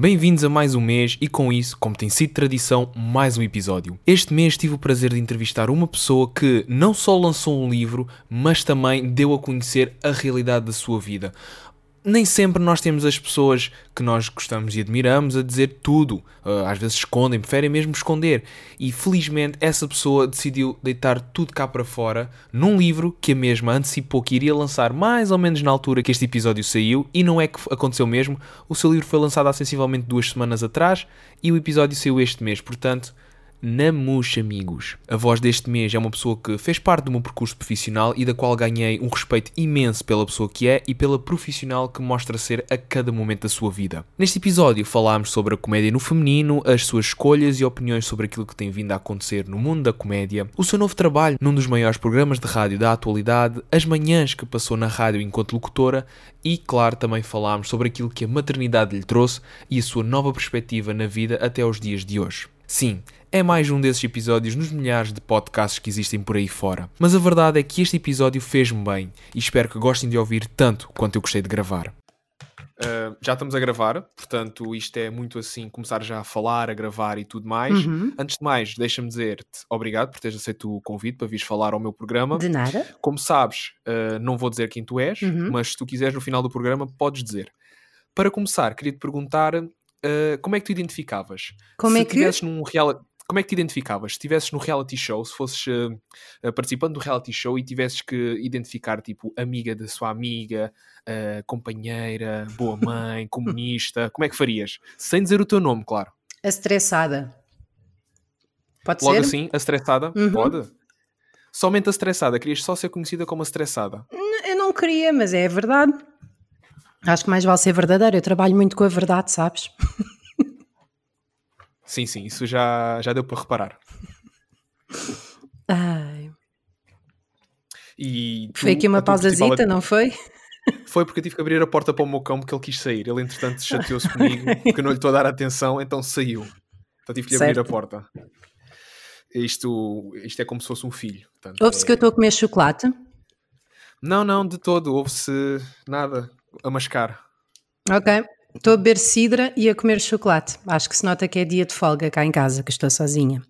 Bem-vindos a mais um mês e com isso, como tem sido tradição, mais um episódio. Este mês tive o prazer de entrevistar uma pessoa que não só lançou um livro, mas também deu a conhecer a realidade da sua vida nem sempre nós temos as pessoas que nós gostamos e admiramos a dizer tudo. Uh, às vezes escondem, preferem mesmo esconder. E felizmente essa pessoa decidiu deitar tudo cá para fora num livro que a mesma antecipou que iria lançar mais ou menos na altura que este episódio saiu. E não é que aconteceu mesmo. O seu livro foi lançado há sensivelmente duas semanas atrás e o episódio saiu este mês. Portanto, Namus, amigos. A voz deste mês é uma pessoa que fez parte do meu percurso profissional e da qual ganhei um respeito imenso pela pessoa que é e pela profissional que mostra ser a cada momento da sua vida. Neste episódio falámos sobre a comédia no feminino, as suas escolhas e opiniões sobre aquilo que tem vindo a acontecer no mundo da comédia, o seu novo trabalho num dos maiores programas de rádio da atualidade, as manhãs que passou na rádio enquanto locutora e, claro, também falámos sobre aquilo que a maternidade lhe trouxe e a sua nova perspectiva na vida até aos dias de hoje. Sim, é mais um desses episódios nos milhares de podcasts que existem por aí fora. Mas a verdade é que este episódio fez-me bem e espero que gostem de ouvir tanto quanto eu gostei de gravar. Uh, já estamos a gravar, portanto, isto é muito assim, começar já a falar, a gravar e tudo mais. Uhum. Antes de mais, deixa-me dizer-te obrigado por teres aceito o convite para vires falar ao meu programa. De nada. Como sabes, uh, não vou dizer quem tu és, uhum. mas se tu quiseres no final do programa, podes dizer. Para começar, queria te perguntar uh, como é que tu identificavas? Como se é que? Num reality como é que te identificavas? Se estivesses no reality show, se fosses uh, participando do reality show e tivesses que identificar, tipo, amiga da sua amiga, companheira, boa mãe, comunista, como é que farias? Sem dizer o teu nome, claro. A estressada. Pode Logo ser? assim, a estressada? Uhum. Pode? Somente a estressada. Querias só ser conhecida como a estressada? Eu não queria, mas é verdade. Acho que mais vale ser verdadeiro. Eu trabalho muito com a verdade, sabes? Sim, sim, isso já, já deu para reparar. Ai. E tu, foi aqui uma pausazita, não foi? Foi porque eu tive que abrir a porta para o meu cão porque ele quis sair. Ele, entretanto, chateou-se comigo porque eu não lhe estou a dar atenção, então saiu. Então tive que lhe abrir a porta. Isto, isto é como se fosse um filho. Ouve-se é... que eu estou a comer chocolate? Não, não, de todo. Ouve-se nada a mascar. Ok. Estou a beber cidra e a comer chocolate. Acho que se nota que é dia de folga cá em casa, que estou sozinha.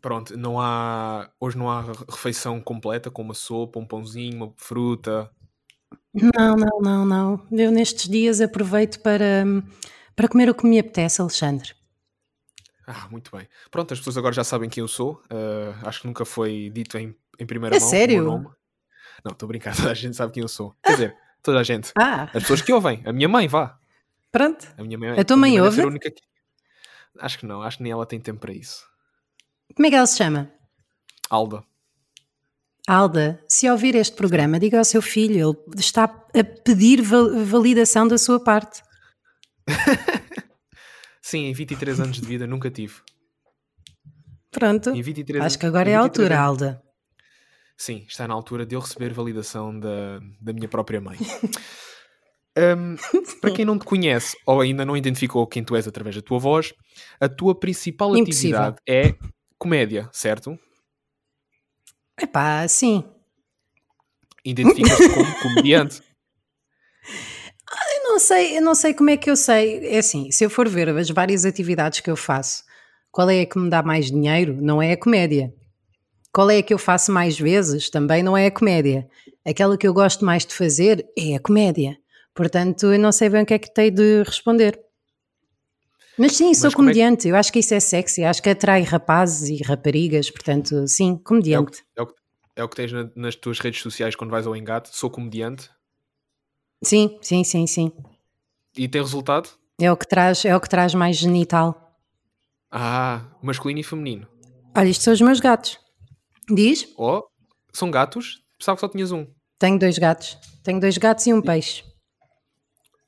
Pronto, não há. Hoje não há refeição completa com uma sopa, um pãozinho, uma fruta. Não, não, não, não. Eu nestes dias aproveito para, para comer o que me apetece, Alexandre. Ah, muito bem. Pronto, as pessoas agora já sabem quem eu sou. Uh, acho que nunca foi dito em, em primeira é mão. Sério? Nome. Não, estou brincando, a gente sabe quem eu sou. Quer dizer, toda a gente. Ah. As pessoas que ouvem, a minha mãe, vá. Pronto. A, minha mãe, a tua mãe, mãe ouve? Única... Acho que não, acho que nem ela tem tempo para isso. Como é que ela se chama? Alda. Alda, se ouvir este programa, diga ao seu filho, ele está a pedir validação da sua parte. Sim, em 23 anos de vida nunca tive. Pronto. Acho que agora é a altura, anos... Alda. Sim, está na altura de eu receber validação da, da minha própria mãe. Um, para quem não te conhece ou ainda não identificou quem tu és através da tua voz, a tua principal Impossível. atividade é comédia, certo? Epá, sim. Identificas-te como comediante? Eu não sei, eu não sei como é que eu sei. É assim, se eu for ver as várias atividades que eu faço, qual é a que me dá mais dinheiro? Não é a comédia. Qual é a que eu faço mais vezes? Também não é a comédia. Aquela que eu gosto mais de fazer é a comédia. Portanto, eu não sei bem o que é que tenho de responder. Mas sim, sou Mas comediante. É que... Eu acho que isso é sexy. Acho que atrai rapazes e raparigas. Portanto, sim, comediante. É o que, é o que, é o que tens na, nas tuas redes sociais quando vais ao engate. Sou comediante. Sim, sim, sim, sim. E tem resultado? É o que traz, é o que traz mais genital. Ah, masculino e feminino. Olha, isto são os meus gatos. Diz? Oh, são gatos? Pensava que só tinhas um. Tenho dois gatos. Tenho dois gatos e um peixe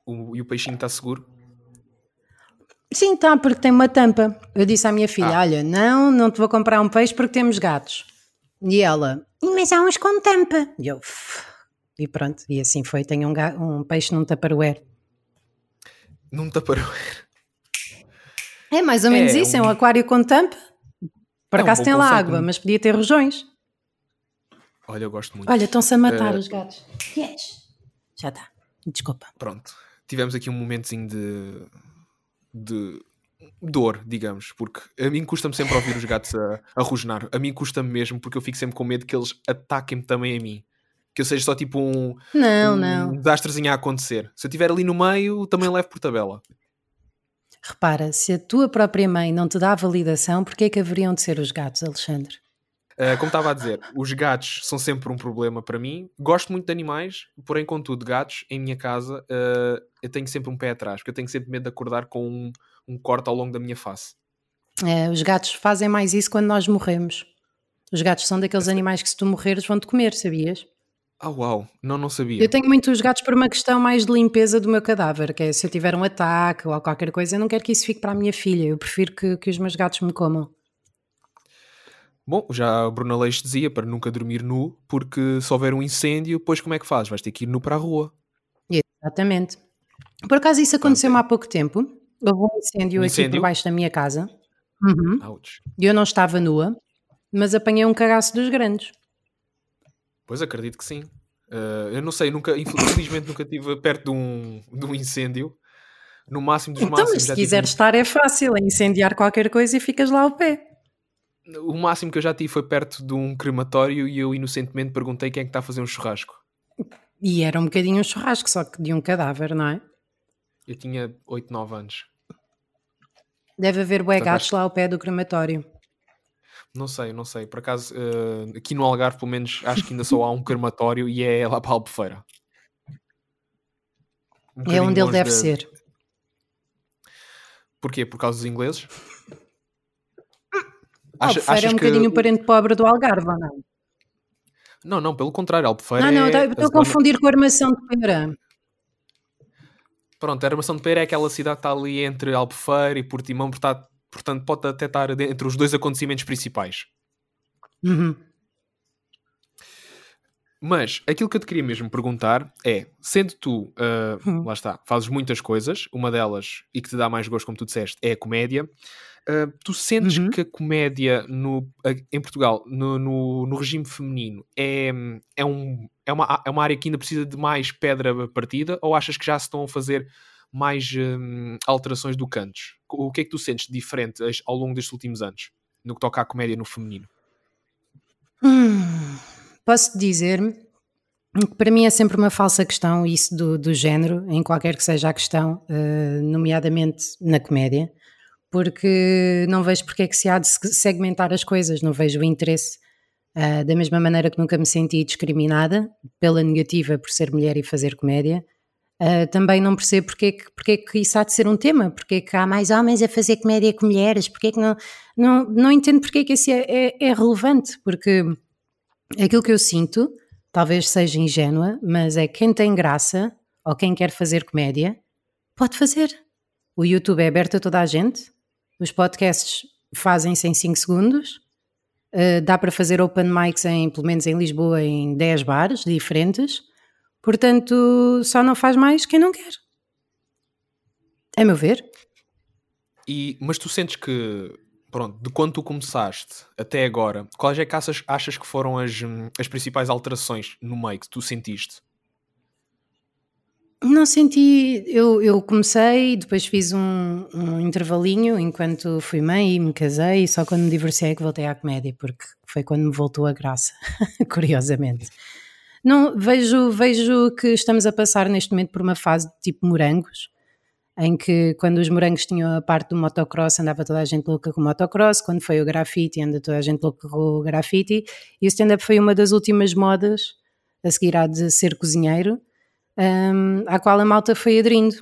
o, e o peixinho está seguro? Sim, está, porque tem uma tampa. Eu disse à minha filha: ah. Olha, não, não te vou comprar um peixe porque temos gatos. E ela: Mas há uns com tampa. E eu: E pronto, e assim foi. Tenho um, um peixe num taparoeiro. Num taparoeiro? É mais ou menos é, isso, um... é um aquário com tampa. Por é acaso um tem lá água, mas podia ter rojões. Olha, eu gosto muito. Olha, estão-se a matar uh... os gatos. Yes. Já está. Desculpa. Pronto tivemos aqui um momentozinho de, de dor, digamos, porque a mim custa-me sempre ouvir os gatos a, a rosnar. A mim custa-me mesmo, porque eu fico sempre com medo que eles ataquem-me também a mim. Que eu seja só tipo um, Não, um não. desastrezinho a acontecer. Se eu estiver ali no meio, também levo por tabela. Repara, se a tua própria mãe não te dá validação, porquê é que haveriam de ser os gatos, Alexandre? Uh, como estava a dizer, os gatos são sempre um problema para mim. Gosto muito de animais, porém, contudo, gatos em minha casa uh, eu tenho sempre um pé atrás, porque eu tenho sempre medo de acordar com um, um corte ao longo da minha face. É, os gatos fazem mais isso quando nós morremos. Os gatos são daqueles animais que, se tu morreres, vão-te comer, sabias? Ah, uau, não, não sabia. Eu tenho muitos gatos por uma questão mais de limpeza do meu cadáver, que é se eu tiver um ataque ou qualquer coisa, eu não quero que isso fique para a minha filha. Eu prefiro que, que os meus gatos me comam. Bom, já a Bruna Leix dizia para nunca dormir nu, porque se houver um incêndio, depois como é que fazes? Vais ter que ir nu para a rua. Exatamente. Por acaso isso aconteceu-me há pouco tempo. Houve um incêndio, Um aqui incêndio? por baixo da minha casa. Uhum. E eu não estava nua, mas apanhei um cagaço dos grandes. Pois acredito que sim. Uh, eu não sei, nunca, infelizmente nunca estive perto de um, de um incêndio. No máximo dos Então, máximos mas se tive quiseres estar é fácil, é incendiar qualquer coisa e ficas lá ao pé. O máximo que eu já tive foi perto de um crematório e eu inocentemente perguntei quem é que está a fazer um churrasco. E era um bocadinho um churrasco, só que de um cadáver, não é? Eu tinha 8, 9 anos. Deve haver bué gatos lá ao pé do crematório. Não sei, não sei. Por acaso, eh, aqui no Algarve, pelo menos, acho que ainda só há um crematório e é lá para a Albufeira. Um É onde ele deve da- ser. Porquê? Por causa dos ingleses? Acha- Albufeira é um que- bocadinho o parente pobre do Algarve, ou não? Não, não, pelo contrário, Albufeira Não, não, é estou a confundir com a armação de pera. Pronto, a Armação de Peira é aquela cidade que está ali entre Albufeira e Portimão, portanto, portanto pode até estar entre os dois acontecimentos principais. Uhum. Mas aquilo que eu te queria mesmo perguntar é: sendo tu, ah, Hum. lá está, fazes muitas coisas, uma delas e que te dá mais gosto, como tu disseste, é a comédia. ah, tu sentes Uhum. que a comédia no, em Portugal, no, no, no regime feminino, é, é, um, é, uma, é uma área que ainda precisa de mais pedra partida? Ou achas que já se estão a fazer mais hum, alterações do que antes? O que é que tu sentes diferente ao longo destes últimos anos no que toca à comédia no feminino? Hum, Posso dizer que para mim é sempre uma falsa questão isso do, do género, em qualquer que seja a questão, eh, nomeadamente na comédia, porque não vejo porque é que se há de se- segmentar as coisas, não vejo o interesse. Ah, da mesma maneira que nunca me senti discriminada pela negativa por ser mulher e fazer comédia, ah, também não percebo porque é, que, porque é que isso há de ser um tema, porque é que há mais homens a fazer comédia que mulheres, porque é que não, não, não entendo porque é que isso é, é- é relevante, porque aquilo que eu sinto, talvez seja ingênua, mas é quem tem graça ou quem quer fazer comédia, pode fazer. O YouTube é aberto a toda a gente, os podcasts fazem-se em 5 segundos, eh, dá para fazer open mics em, pelo menos em Lisboa, em 10 bares diferentes, portanto, só não faz mais quem não quer. A meu ver. E, mas tu sentes que, pronto, de quando tu começaste até agora, quais é que achas, achas que foram as, hum, as principais alterações no meio que tu sentiste? Não senti. Eu, eu comecei, depois fiz um, um intervalinho enquanto fui mãe e me casei, e só quando me divorciei é que voltei à comédia, porque foi quando me voltou a graça, curiosamente. Não, vejo, vejo que estamos a passar neste momento por uma fase de tipo morangos, em que quando os morangos tinham a parte do motocross andava toda a gente louca com o motocross, quando foi o grafite anda toda a gente louca com o grafite, e o stand-up foi uma das últimas modas, a seguir há de ser cozinheiro, um, à qual a malta foi aderindo.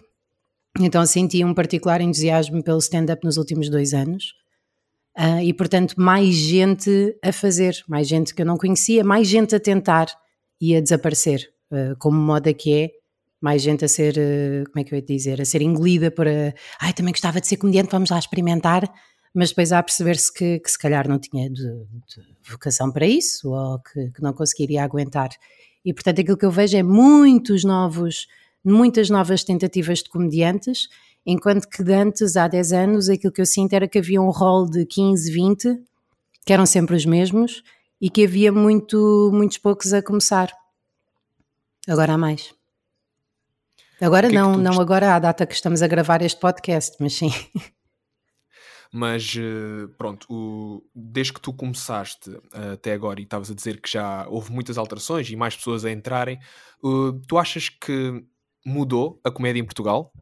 Então senti um particular entusiasmo pelo stand-up nos últimos dois anos. Ah, e portanto, mais gente a fazer, mais gente que eu não conhecia, mais gente a tentar e a desaparecer, ah, como moda que é, mais gente a ser, ah, como é que eu ia dizer, a ser engolida por, ah, ai, também gostava de ser comediante, vamos lá experimentar, mas depois há a perceber-se que, que se calhar não tinha de, de vocação para isso, ou que, que não conseguiria aguentar. E portanto aquilo que eu vejo é muitos novos, muitas novas tentativas de comediantes, enquanto que de antes, há 10 anos, aquilo que eu sinto era que havia um rol de 15, 20, que eram sempre os mesmos, e que havia muito, muitos poucos a começar. Agora há mais. Agora é não, não agora à data que estamos a gravar este podcast, mas sim. Mas eh, pronto, o, desde que tu começaste uh, até agora e estavas a dizer que já houve muitas alterações e mais pessoas a entrarem, uh, tu achas que mudou a comédia em Portugal?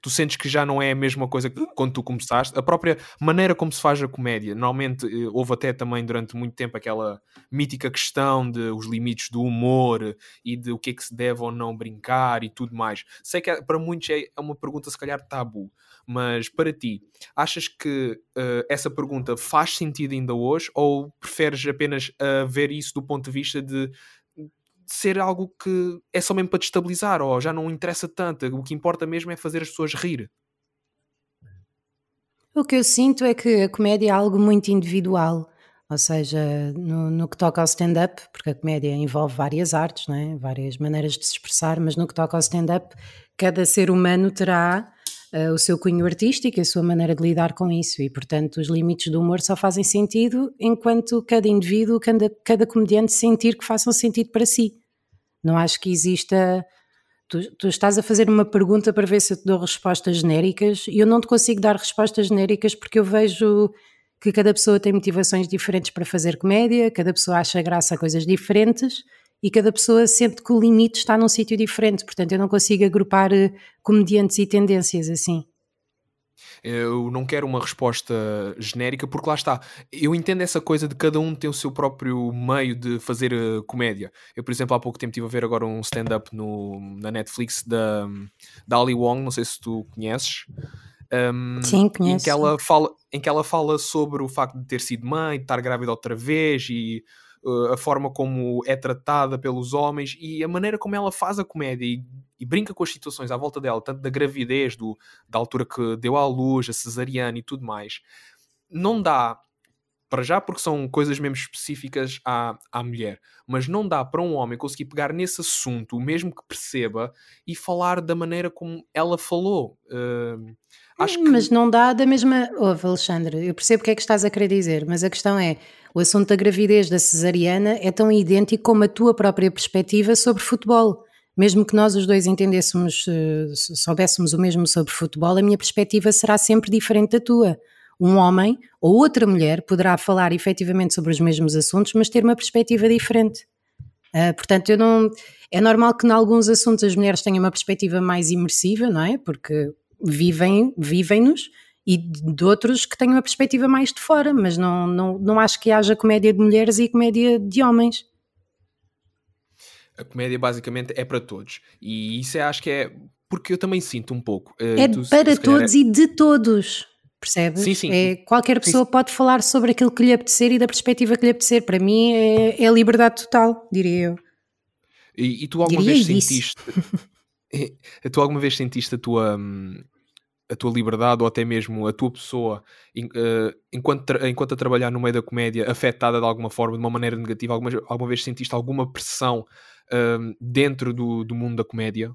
Tu sentes que já não é a mesma coisa que quando tu começaste. A própria maneira como se faz a comédia. Normalmente eh, houve até também durante muito tempo aquela mítica questão de os limites do humor e de o que é que se deve ou não brincar e tudo mais. Sei que para muitos é, é uma pergunta se calhar tabu, mas para ti, achas que uh, essa pergunta faz sentido ainda hoje ou preferes apenas uh, ver isso do ponto de vista de ser algo que é só mesmo para destabilizar ou já não interessa tanto. O que importa mesmo é fazer as pessoas rir. O que eu sinto é que a comédia é algo muito individual, ou seja, no, no que toca ao stand-up, porque a comédia envolve várias artes, é? várias maneiras de se expressar, mas no que toca ao stand-up, cada ser humano terá uh, o seu cunho artístico, a sua maneira de lidar com isso, e portanto os limites do humor só fazem sentido enquanto cada indivíduo, cada, cada comediante sentir que façam sentido para si. Não acho que exista. Tu, tu, estás a fazer uma pergunta para ver se eu te dou respostas genéricas e eu não te consigo dar respostas genéricas porque eu vejo que cada pessoa tem motivações diferentes para fazer comédia, cada pessoa acha graça a coisas diferentes e cada pessoa sente que o limite está num sítio diferente. Portanto, eu não consigo agrupar eh, comediantes e tendências assim. Eu não quero uma resposta genérica, porque lá está. Eu entendo essa coisa de cada um ter o seu próprio meio de fazer uh, comédia. Eu, por exemplo, há pouco tempo estive a ver agora um stand-up na Netflix da, da Ali Wong, não sei se tu conheces. Um, Sim, conheço. Em que, ela fala, em que ela fala sobre o facto de ter sido mãe, de estar grávida outra vez e a forma como é tratada pelos homens e a maneira como ela faz a comédia e, e, brinca com as situações à volta dela, tanto da gravidez, do, da altura que deu à luz, a cesariana e tudo mais. Não dá para já porque são coisas mesmo específicas à, à mulher, mas não dá para um homem conseguir pegar nesse assunto, mesmo que perceba, e falar da maneira como ela falou. Uh, acho que... Mas não dá da mesma. Ouve, Alexandre, eu percebo o que é que estás a querer dizer, mas a questão é: o assunto da gravidez da cesariana é tão idêntico como a tua própria perspectiva sobre futebol. Mesmo que nós os dois entendêssemos, eh, soubéssemos o mesmo sobre futebol, a minha perspectiva será sempre diferente da tua um homem ou outra mulher poderá falar efetivamente sobre os mesmos assuntos, mas ter uma perspectiva diferente. Uh, portanto, eu não. É normal que, em alguns assuntos, as mulheres tenham uma perspectiva mais imersiva, não é? Porque vivem, vivem-nos, e de outros que tenham uma perspectiva mais de fora, mas não, não, não acho que haja comédia de mulheres e comédia de homens. A comédia basicamente é para todos. E isso é, acho que é porque eu também sinto um pouco. Uh, é tu, para todos é... e de todos. Percebes? Sim, sim. É, qualquer pessoa sim. pode falar sobre aquilo que lhe apetecer e da perspectiva que lhe apetecer. Para mim é, é liberdade total, diria eu. E, e tu alguma diria vez isso. sentiste. tu alguma vez sentiste a tua. A tua liberdade ou até mesmo a tua pessoa uh, enquanto, enquanto a trabalhar no meio da comédia afetada de alguma forma, de uma maneira negativa, alguma, alguma vez sentiste alguma pressão uh, dentro do, do mundo da comédia?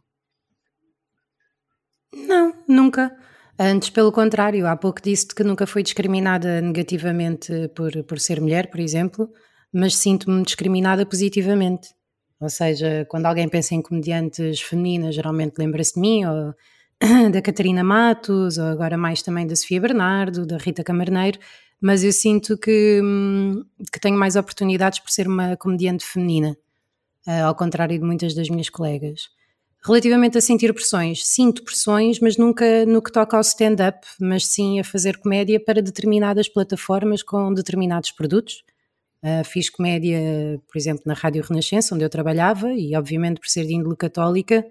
Não, nunca. Antes, pelo contrário, há pouco disse que nunca fui discriminada negativamente por, por ser mulher, por exemplo, mas sinto-me discriminada positivamente. Ou seja, quando alguém pensa em comediantes femininas, geralmente lembra-se de mim, ou da Catarina Matos, ou agora mais também da Sofia Bernardo, da Rita Camarneiro, mas eu sinto que, hum, que tenho mais oportunidades por ser uma comediante feminina, eh, ao contrário de muitas das minhas colegas. Relativamente a sentir pressões, sinto pressões, mas nunca no que toca ao stand-up, mas sim a fazer comédia para determinadas plataformas com determinados produtos. Uh, fiz comédia, por exemplo, na Rádio Renascença, onde eu trabalhava, e obviamente por ser de índole católica,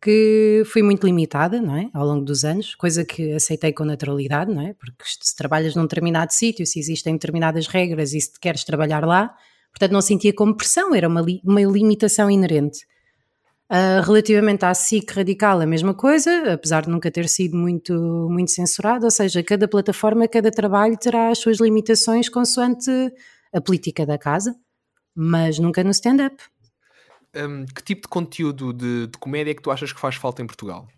que fui muito limitada, não é? Ao longo dos anos, coisa que aceitei com naturalidade, não é? Porque se trabalhas num determinado sítio, se existem determinadas regras e se queres trabalhar lá, portanto não sentia como pressão, era uma, li uma limitação inerente. Uh, relativamente à SIC radical, a mesma coisa, apesar de nunca ter sido muito, muito censurado, ou seja, cada plataforma, cada trabalho terá as suas limitações consoante a política da casa, mas nunca no stand-up. Um, que tipo de conteúdo de, de, comédia é que tu achas que faz falta em Portugal?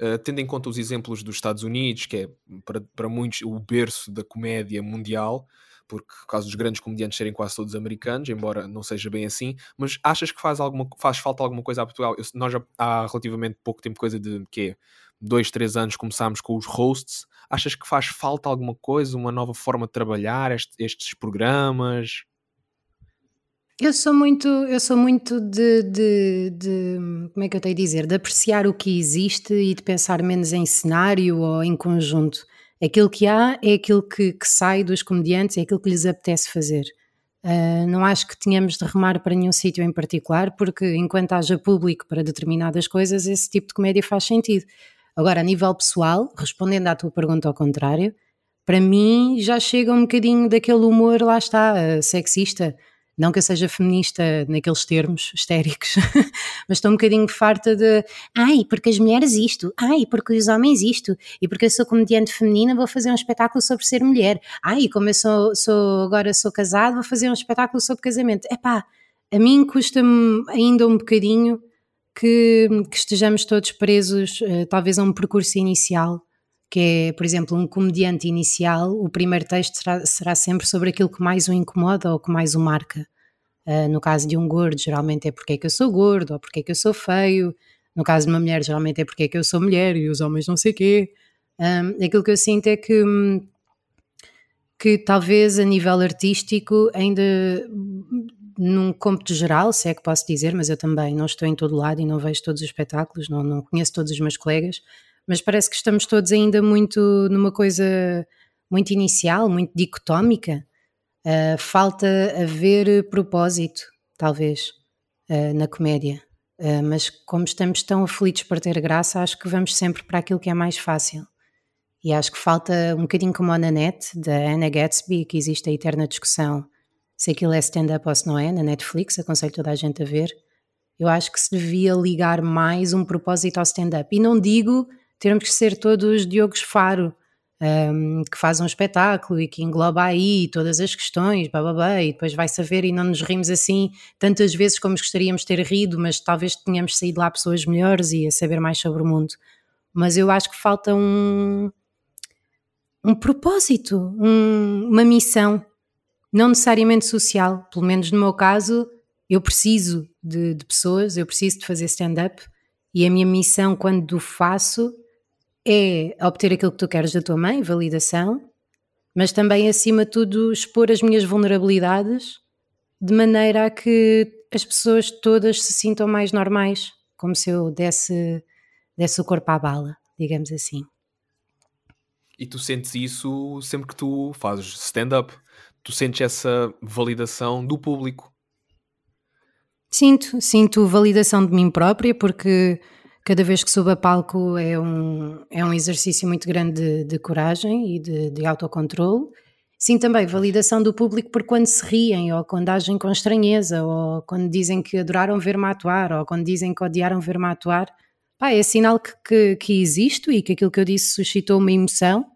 Uh, tendo em conta os exemplos dos Estados Unidos, que é para, para muitos o berço da comédia mundial, porque por causa dos grandes comediantes serem quase todos americanos, embora não seja bem assim, mas achas que faz, alguma, faz falta alguma coisa a Portugal? Eu, nós já há relativamente pouco tempo, coisa de quê? Dois, três anos começámos com os hosts. Achas que faz falta alguma coisa, uma nova forma de trabalhar este, estes programas? Eu sou muito, eu sou muito de, de, de, como é que eu tenho a dizer, de apreciar o que existe e de pensar menos em cenário ou em conjunto. Aquilo que há é aquilo que, que sai dos comediantes, é aquilo que lhes apetece fazer. Uh, não acho que tenhamos de remar para nenhum sítio em particular, porque enquanto haja público para determinadas coisas, esse tipo de comédia faz sentido. Agora, a nível pessoal, respondendo à tua pergunta ao contrário, para mim já chega um bocadinho daquele humor, lá está, uh, sexista não que eu seja feminista naqueles termos histéricos, mas estou um bocadinho farta de ai, porque as mulheres isto, ai, porque os homens isto, e porque eu sou comediante feminina, vou fazer um espetáculo sobre ser mulher, ai, como eu sou, sou agora sou casado, vou fazer um espetáculo sobre casamento. Epá, a mim custa-me ainda um bocadinho que, que estejamos todos presos, uh, talvez a um percurso inicial que é, por exemplo, um comediante inicial, o primeiro texto será, será sempre sobre aquilo que mais o incomoda ou que mais o marca. Uh, no caso de um gordo, geralmente é porque é que eu sou gordo ou porque é que eu sou feio. No caso de uma mulher, geralmente é porque é que eu sou mulher e os homens não sei quê. Um, aquilo que eu sinto é que, que talvez a nível artístico, ainda num cômputo geral, se é que posso dizer, mas eu também não estou em todo lado e não vejo todos os espetáculos, não, não conheço todos os meus colegas, mas parece que estamos todos ainda muito numa coisa muito inicial, muito dicotómica. Uh, falta haver propósito, talvez, uh, na comédia. Uh, mas como estamos tão aflitos para ter graça, acho que vamos sempre para aquilo que é mais fácil. E acho que falta um bocadinho como a net, da Anna Gatsby, que existe a eterna discussão se aquilo é stand-up ou se não é, na Netflix, aconselho toda a gente a ver. Eu acho que se devia ligar mais um propósito ao stand-up. E não digo termos que ser todos Diogos Faro, um, que faz um espetáculo e que engloba aí todas as questões, bababá, e depois vai saber e não nos rimos assim tantas vezes como gostaríamos de ter rido, mas talvez tenhamos saído lá pessoas melhores e a saber mais sobre o mundo. Mas eu acho que falta um, um propósito, um, uma missão, não necessariamente social, pelo menos no meu caso, eu preciso de, de pessoas, eu preciso de fazer stand-up e a minha missão quando o faço é obter aquilo que tu queres da tua mãe, validação, mas também, acima de tudo, expor as minhas vulnerabilidades de maneira a que as pessoas todas se sintam mais normais, como se eu desse, desse o corpo à bala, digamos assim. E tu sentes isso sempre que tu fazes stand-up? Tu sentes essa validação do público? Sinto, sinto validação de mim própria, porque cada vez que subo a palco é um, é um exercício muito grande de, de coragem e de, de autocontrole. Sim, também validação do público por quando se riem, ou quando agem com estranheza, ou quando dizem que adoraram ver-me atuar, ou quando dizem que odiaram ver-me atuar. Pá, é sinal que, que, que existo e que aquilo que eu disse suscitou uma emoção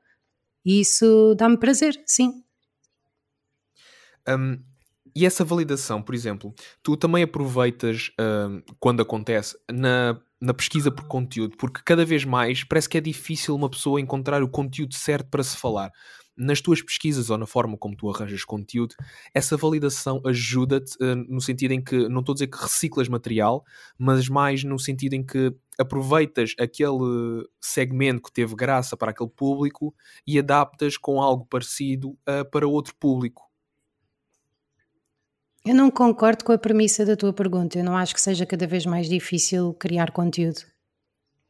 e isso dá-me prazer, sim. Um, e essa validação, por exemplo, tu também aproveitas um, quando acontece na na pesquisa por conteúdo, porque cada vez mais parece que é difícil uma pessoa encontrar o conteúdo certo para se falar. Nas tuas pesquisas ou na forma como tu arranjas conteúdo, essa validação ajuda-te uh, no sentido em que, não estou a dizer que reciclas material, mas mais no sentido em que aproveitas aquele segmento que teve graça para aquele público e adaptas com algo parecido uh, para outro público. Eu não concordo com a premissa da tua pergunta. Eu não acho que seja cada vez mais difícil criar conteúdo.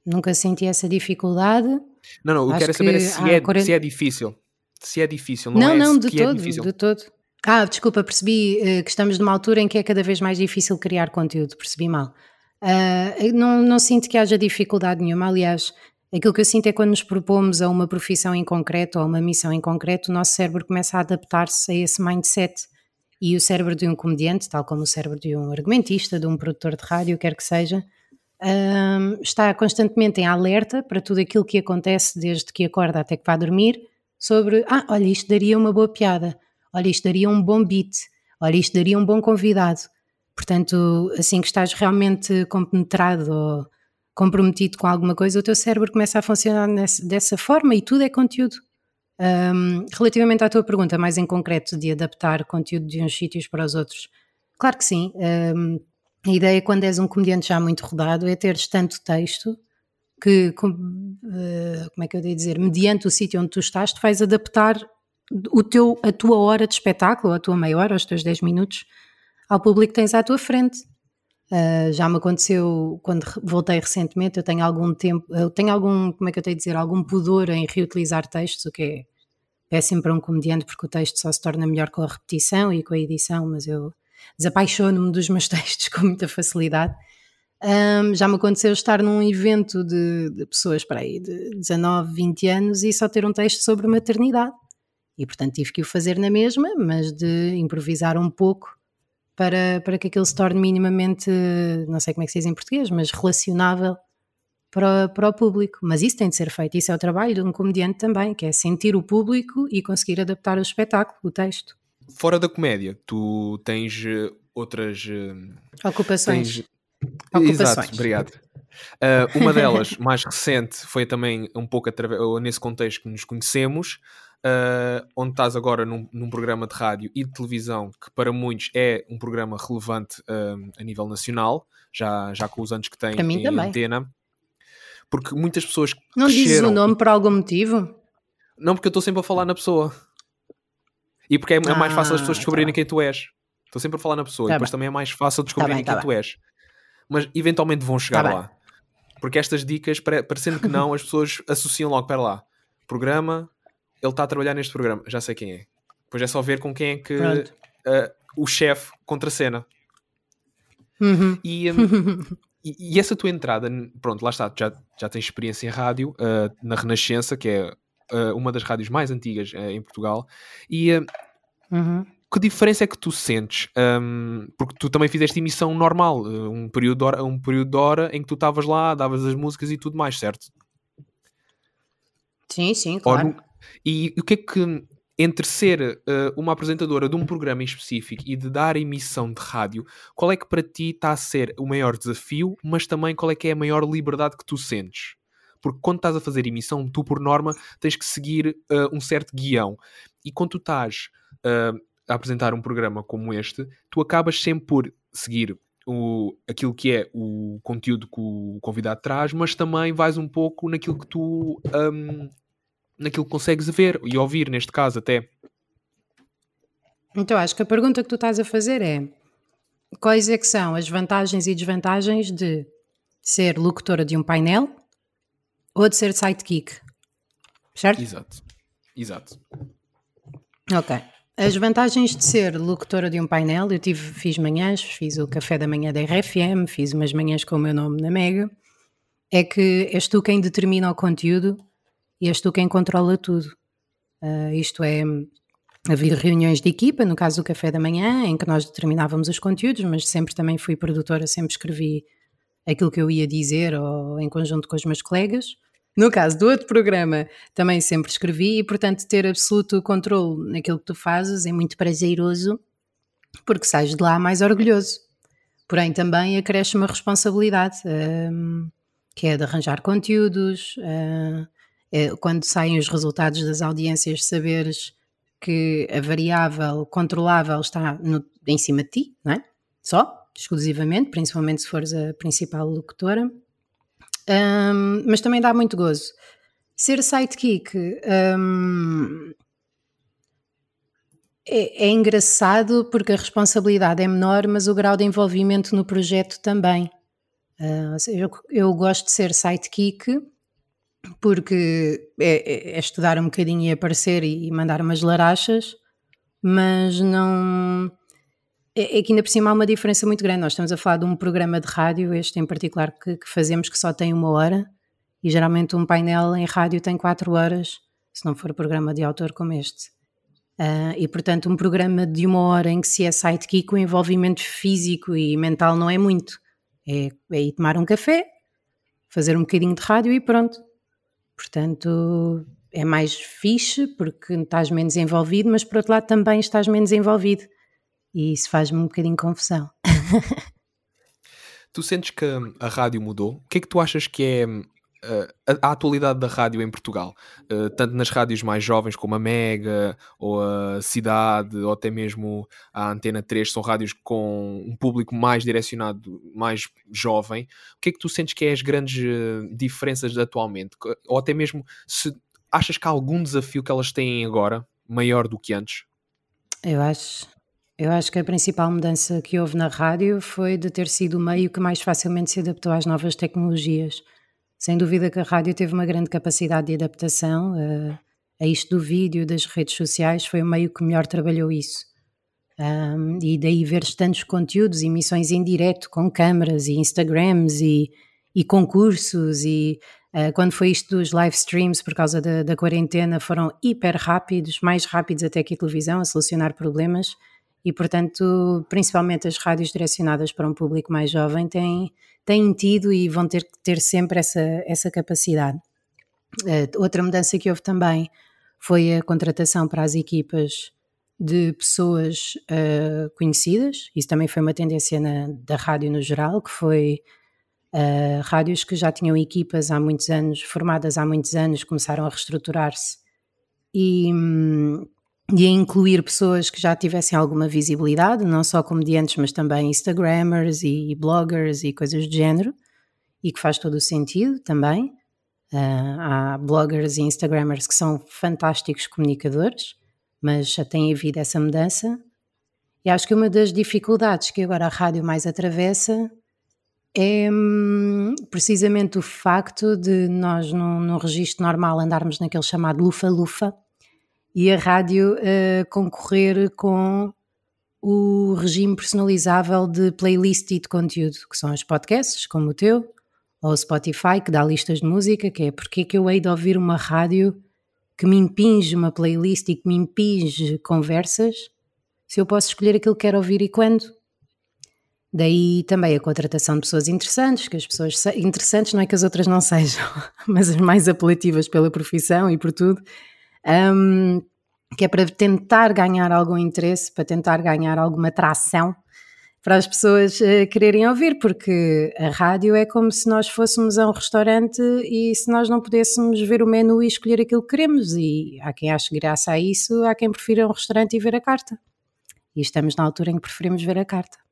Nunca senti essa dificuldade. Não, não, eu quero saber é se, é, 40... se é difícil. Se é difícil, não, não é Não, de é todo, é de todo. Ah, desculpa, percebi uh, que estamos numa altura em que é cada vez mais difícil criar conteúdo, percebi mal. Uh, não, não sinto que haja dificuldade nenhuma, aliás, aquilo que eu sinto é quando nos propomos a uma profissão em concreto ou a uma missão em concreto, o nosso cérebro começa a adaptar-se a esse mindset e o cérebro de um comediante, tal como o cérebro de um argumentista, de um produtor de rádio, quer que seja, um, está constantemente em alerta para tudo aquilo que acontece desde que acorda até que vai dormir, sobre, ah, olha, isto daria uma boa piada, olha, isto daria um bom beat, olha, isto daria um bom convidado. Portanto, assim que estás realmente compenetrado ou comprometido com alguma coisa, o teu cérebro começa a funcionar nessa, dessa forma e tudo é conteúdo. Um, relativamente à tua pergunta, mais em concreto, de adaptar conteúdo de uns sítios para os outros, claro que sim. Um, a ideia, quando és um comediante já muito rodado, é teres tanto texto que, como, uh, como é que eu devo dizer, mediante o sítio onde tu estás, tu vais adaptar o teu, a tua hora de espetáculo, a tua meia hora, os teus 10 minutos, ao público que tens à tua frente. Uh, já me aconteceu quando voltei recentemente, eu tenho algum tempo, eu tenho algum, como é que eu tenho a dizer, algum pudor em reutilizar textos, o que é péssimo para um comediante porque o texto só se torna melhor com a repetição e com a edição, mas eu desapaixono-me dos meus textos com muita facilidade. Um, já me aconteceu estar num evento de, de, pessoas para aí de 19, 20 anos e só ter um texto sobre maternidade. E portanto tive que o fazer na mesma, mas de improvisar um pouco para, para que aquilo se torne minimamente, não sei como é que se diz em português, mas relacionável para, para o público. Mas isso tem de ser feito, isso é o trabalho de um comediante também, que é sentir o público e conseguir adaptar o espetáculo, o texto. Fora da comédia, tu tens eh, outras uh, ocupações. Tens... Ocupações. Exato, obrigado. Uh, uma delas, mais recente, foi também um pouco através, nesse contexto que nos conhecemos, uh, onde estás agora num, num, programa de rádio e de televisão que para muitos é um programa relevante uh, a nível nacional, já, já com os anos que tem em também. antena. Porque muitas pessoas. Não dizes o nome por algum motivo? Não, porque eu estou sempre a falar na pessoa. E porque é, é mais fácil as pessoas ah, descobrirem tá quem tu és. Estou sempre a falar na pessoa. Tá e depois bem. também é mais fácil tá descobrirem tá bem, quem tá tu és. Mas eventualmente vão chegar tá lá. Bem. Porque estas dicas, parecendo que não, as pessoas associam logo para lá. Programa, ele está a trabalhar neste programa, já sei quem é. Depois é só ver com quem é que uh, o chefe contracena. Uhum. E, um, e, e, essa tua entrada, pronto, lá está, já, já tens experiência em rádio uh, na Renascença, que é uh, uma das rádios mais antigas em Portugal. E uhum. que diferença é que tu sentes? Um, porque tu também fizeste emissão normal, um período de hora, um período de hora em que tu estavas lá, davas as músicas e tudo mais, certo? Sim, sim, claro. E o que é que, entre ser uh, uma apresentadora de um programa em específico e de dar emissão de rádio, qual é que para ti está a ser o maior desafio, mas também qual é que é a maior liberdade que tu sentes? Porque quando estás a fazer emissão, tu por norma tens que seguir uh, um certo guião. E quando tu estás uh, a apresentar um programa como este, tu acabas sempre por seguir o, aquilo que é o conteúdo que o convidado traz, mas também vais um pouco naquilo que tu um, naquilo que consegues ver e ouvir, neste caso até. Então, acho que a pergunta que tu estás a fazer é quais é que são as vantagens e desvantagens de ser locutora de um painel ou de ser sidekick, certo? Exato, exato. Ok. As vantagens de ser locutora de um painel, eu tive, fiz manhãs, fiz o café da manhã da RFM, fiz umas manhãs com o meu nome na Mega, é que és tu quem determina o conteúdo e és tu quem controla tudo. Uh, isto é, havia reuniões de equipa, no caso do café da manhã, em que nós determinávamos os conteúdos, mas sempre também fui produtora, sempre escrevi aquilo que eu ia dizer ou em conjunto com os meus colegas. No caso do outro programa, também sempre escrevi e, portanto, ter absoluto controle naquilo que tu fazes é muito prazeroso, porque sais de lá mais orgulhoso. Porém, também acresce uma responsabilidade, um, que é de arranjar conteúdos, uh, é, quando saem os resultados das audiências, saberes que a variável controlável está no, em cima de ti, não é? Só, exclusivamente, principalmente se fores a principal locutora. Um, mas também dá muito gozo. Ser sidekick um, é, é, engraçado porque a responsabilidade é menor, mas o grau de envolvimento no projeto também. Uh, eu, eu gosto de ser sidekick porque é, é, é, estudar um bocadinho e aparecer e, mandar umas larachas, mas não. É, é, que ainda por cima há uma diferença muito grande. Nós estamos a falar de um programa de rádio, este em particular, que, que fazemos que só tem uma hora, e geralmente um painel em rádio tem quatro horas, se não for programa de autor como este. Uh, e portanto, um programa de uma hora em que se é sidekick, o envolvimento físico e mental não é muito. É, é ir tomar um café, fazer um bocadinho de rádio e pronto. Portanto, é mais fixe porque estás menos envolvido, mas por outro lado também estás menos envolvido. E isso faz-me um bocadinho confusão. tu sentes que a rádio mudou? O que é que tu achas que é a, a, atualidade da rádio em Portugal, uh, tanto nas rádios mais jovens como a Mega, ou a Cidade, ou até mesmo a Antena 3, são rádios com um público mais direcionado, mais jovem. O que é que tu sentes que é as grandes uh, diferenças atualmente? Ou até mesmo se achas que há algum desafio que elas têm agora maior do que antes? Eu acho, eu acho que a principal mudança que houve na rádio foi de ter sido o meio que mais facilmente se adaptou às novas tecnologias. Sem dúvida que a rádio teve uma grande capacidade de adaptação uh, a isto do vídeo, das redes sociais, foi o meio que melhor trabalhou isso. Um, e daí ver tantos conteúdos, emissões em direto com câmaras e Instagrams e, e concursos e uh, quando foi isto dos live streams por causa da, da, quarentena foram hiper rápidos, mais rápidos até que a televisão a solucionar problemas e portanto principalmente as rádios direcionadas para um público mais jovem têm têm tido e vão ter que ter sempre essa, essa capacidade. Uh, outra mudança que houve também foi a contratação para as equipas de pessoas uh, conhecidas, isso também foi uma tendência na, da rádio no geral, que foi uh, rádios que já tinham equipas há muitos anos, formadas há muitos anos, começaram a reestruturar-se e, um, e a incluir pessoas que já tivessem alguma visibilidade, não só comediantes, mas também Instagrammers e bloggers e coisas do género, e que faz todo o sentido também. Uh, há bloggers e Instagrammers que são fantásticos comunicadores, mas já tem havido essa mudança. E acho que uma das dificuldades que agora a rádio mais atravessa é hum, precisamente o facto de nós, num, num registro normal, andarmos naquele chamado lufa-lufa e a rádio uh, concorrer com o regime personalizável de playlist e de conteúdo, que são os podcasts, como o teu, ou o Spotify, que dá listas de música, que é porque é que eu hei de ouvir uma rádio que me impinge uma playlist e que me impinge conversas, se eu posso escolher aquilo que quero ouvir e quando. Daí também a contratação de pessoas interessantes, que as pessoas interessantes não é que as outras não sejam, mas as mais apelativas pela profissão e por tudo, um, que é para tentar ganhar algum interesse, para tentar ganhar alguma atração para as pessoas uh, quererem ouvir, porque a rádio é como se nós fôssemos a um restaurante e se nós não pudéssemos ver o menu e escolher aquilo que queremos, e há quem ache graça a isso, há quem prefira um restaurante e ver a carta. E estamos na altura em que preferimos ver a carta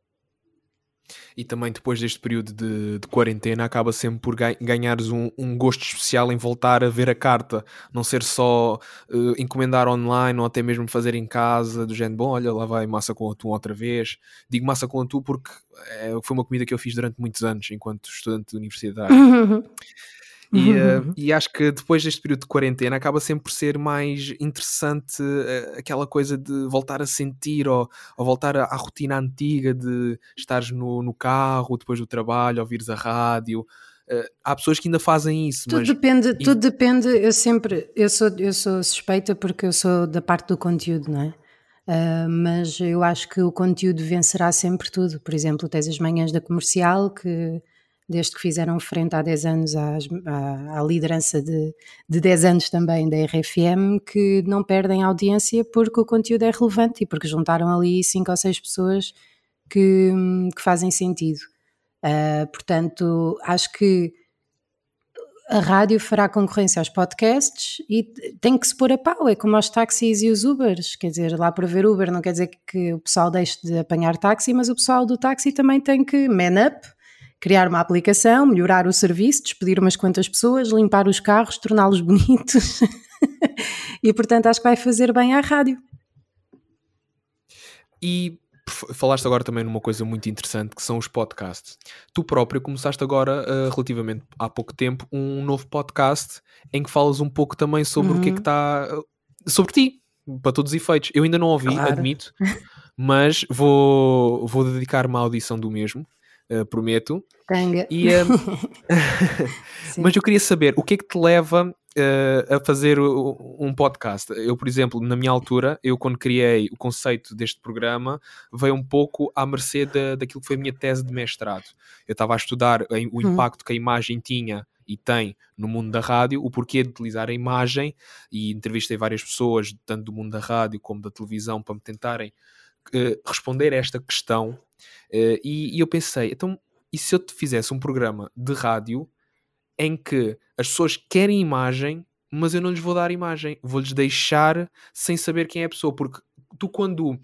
e também depois deste período de, de quarentena acaba sempre por ganhares um, um, gosto especial em voltar a ver a carta, não ser só uh, encomendar online ou até mesmo fazer em casa, do género, bom, olha, lá vai massa com atum outra vez. Digo massa com atum porque é, foi uma comida que eu fiz durante muitos anos enquanto estudante de universidade. E, uh, e, acho que depois deste período de quarentena acaba sempre por ser mais interessante uh, aquela coisa de voltar a sentir ou, ou voltar à, à, rotina antiga de estares no, no, carro depois do trabalho, ouvires a rádio. Uh, há pessoas que ainda fazem isso. Tudo mas... depende, e... tudo depende. Eu sempre eu sou, eu sou suspeita porque eu sou da parte do conteúdo, não é? Uh, mas eu acho que o conteúdo vencerá sempre tudo. Por exemplo, tens as manhãs da comercial que desde que fizeram frente há 10 anos às, à, à, liderança de, de 10 anos também da RFM, que não perdem audiência porque o conteúdo é relevante e porque juntaram ali 5 ou 6 pessoas que, que fazem sentido. Uh, portanto, acho que a rádio fará concorrência aos podcasts e tem que se pôr a pau, é como aos táxis e os Ubers, quer dizer, lá para ver Uber não quer dizer que o pessoal deixe de apanhar táxi, mas o pessoal do táxi também tem que man up criar uma aplicação, melhorar o serviço, despedir umas quantas pessoas, limpar os carros, torná-los bonitos. e portanto acho que vai fazer bem à rádio. E falaste agora também numa coisa muito interessante que são os podcasts. Tu próprio começaste agora, uh, relativamente há pouco tempo, um novo podcast em que falas um pouco também sobre uhum. o que é que está. Uh, sobre ti, para todos os efeitos. Eu ainda não ouvi, claro. admito, mas vou, vou dedicar uma audição do mesmo uh, prometo. Tanga. E, uh, mas eu queria saber o que é que te leva uh, a fazer um podcast. Eu, por exemplo, na minha altura, eu quando criei o conceito deste programa, veio um pouco à mercê da, daquilo que foi a minha tese de mestrado. Eu estava a estudar o hum. impacto que a imagem tinha e tem no mundo da rádio, o porquê de utilizar a imagem e entrevistei várias pessoas, tanto do mundo da rádio como da televisão, para me tentarem uh, responder a esta questão Uh, e, e, eu pensei, então, e se eu te fizesse um programa de rádio em que as pessoas querem imagem, mas eu não lhes vou dar imagem, vou-lhes deixar sem saber quem é a pessoa, porque tu quando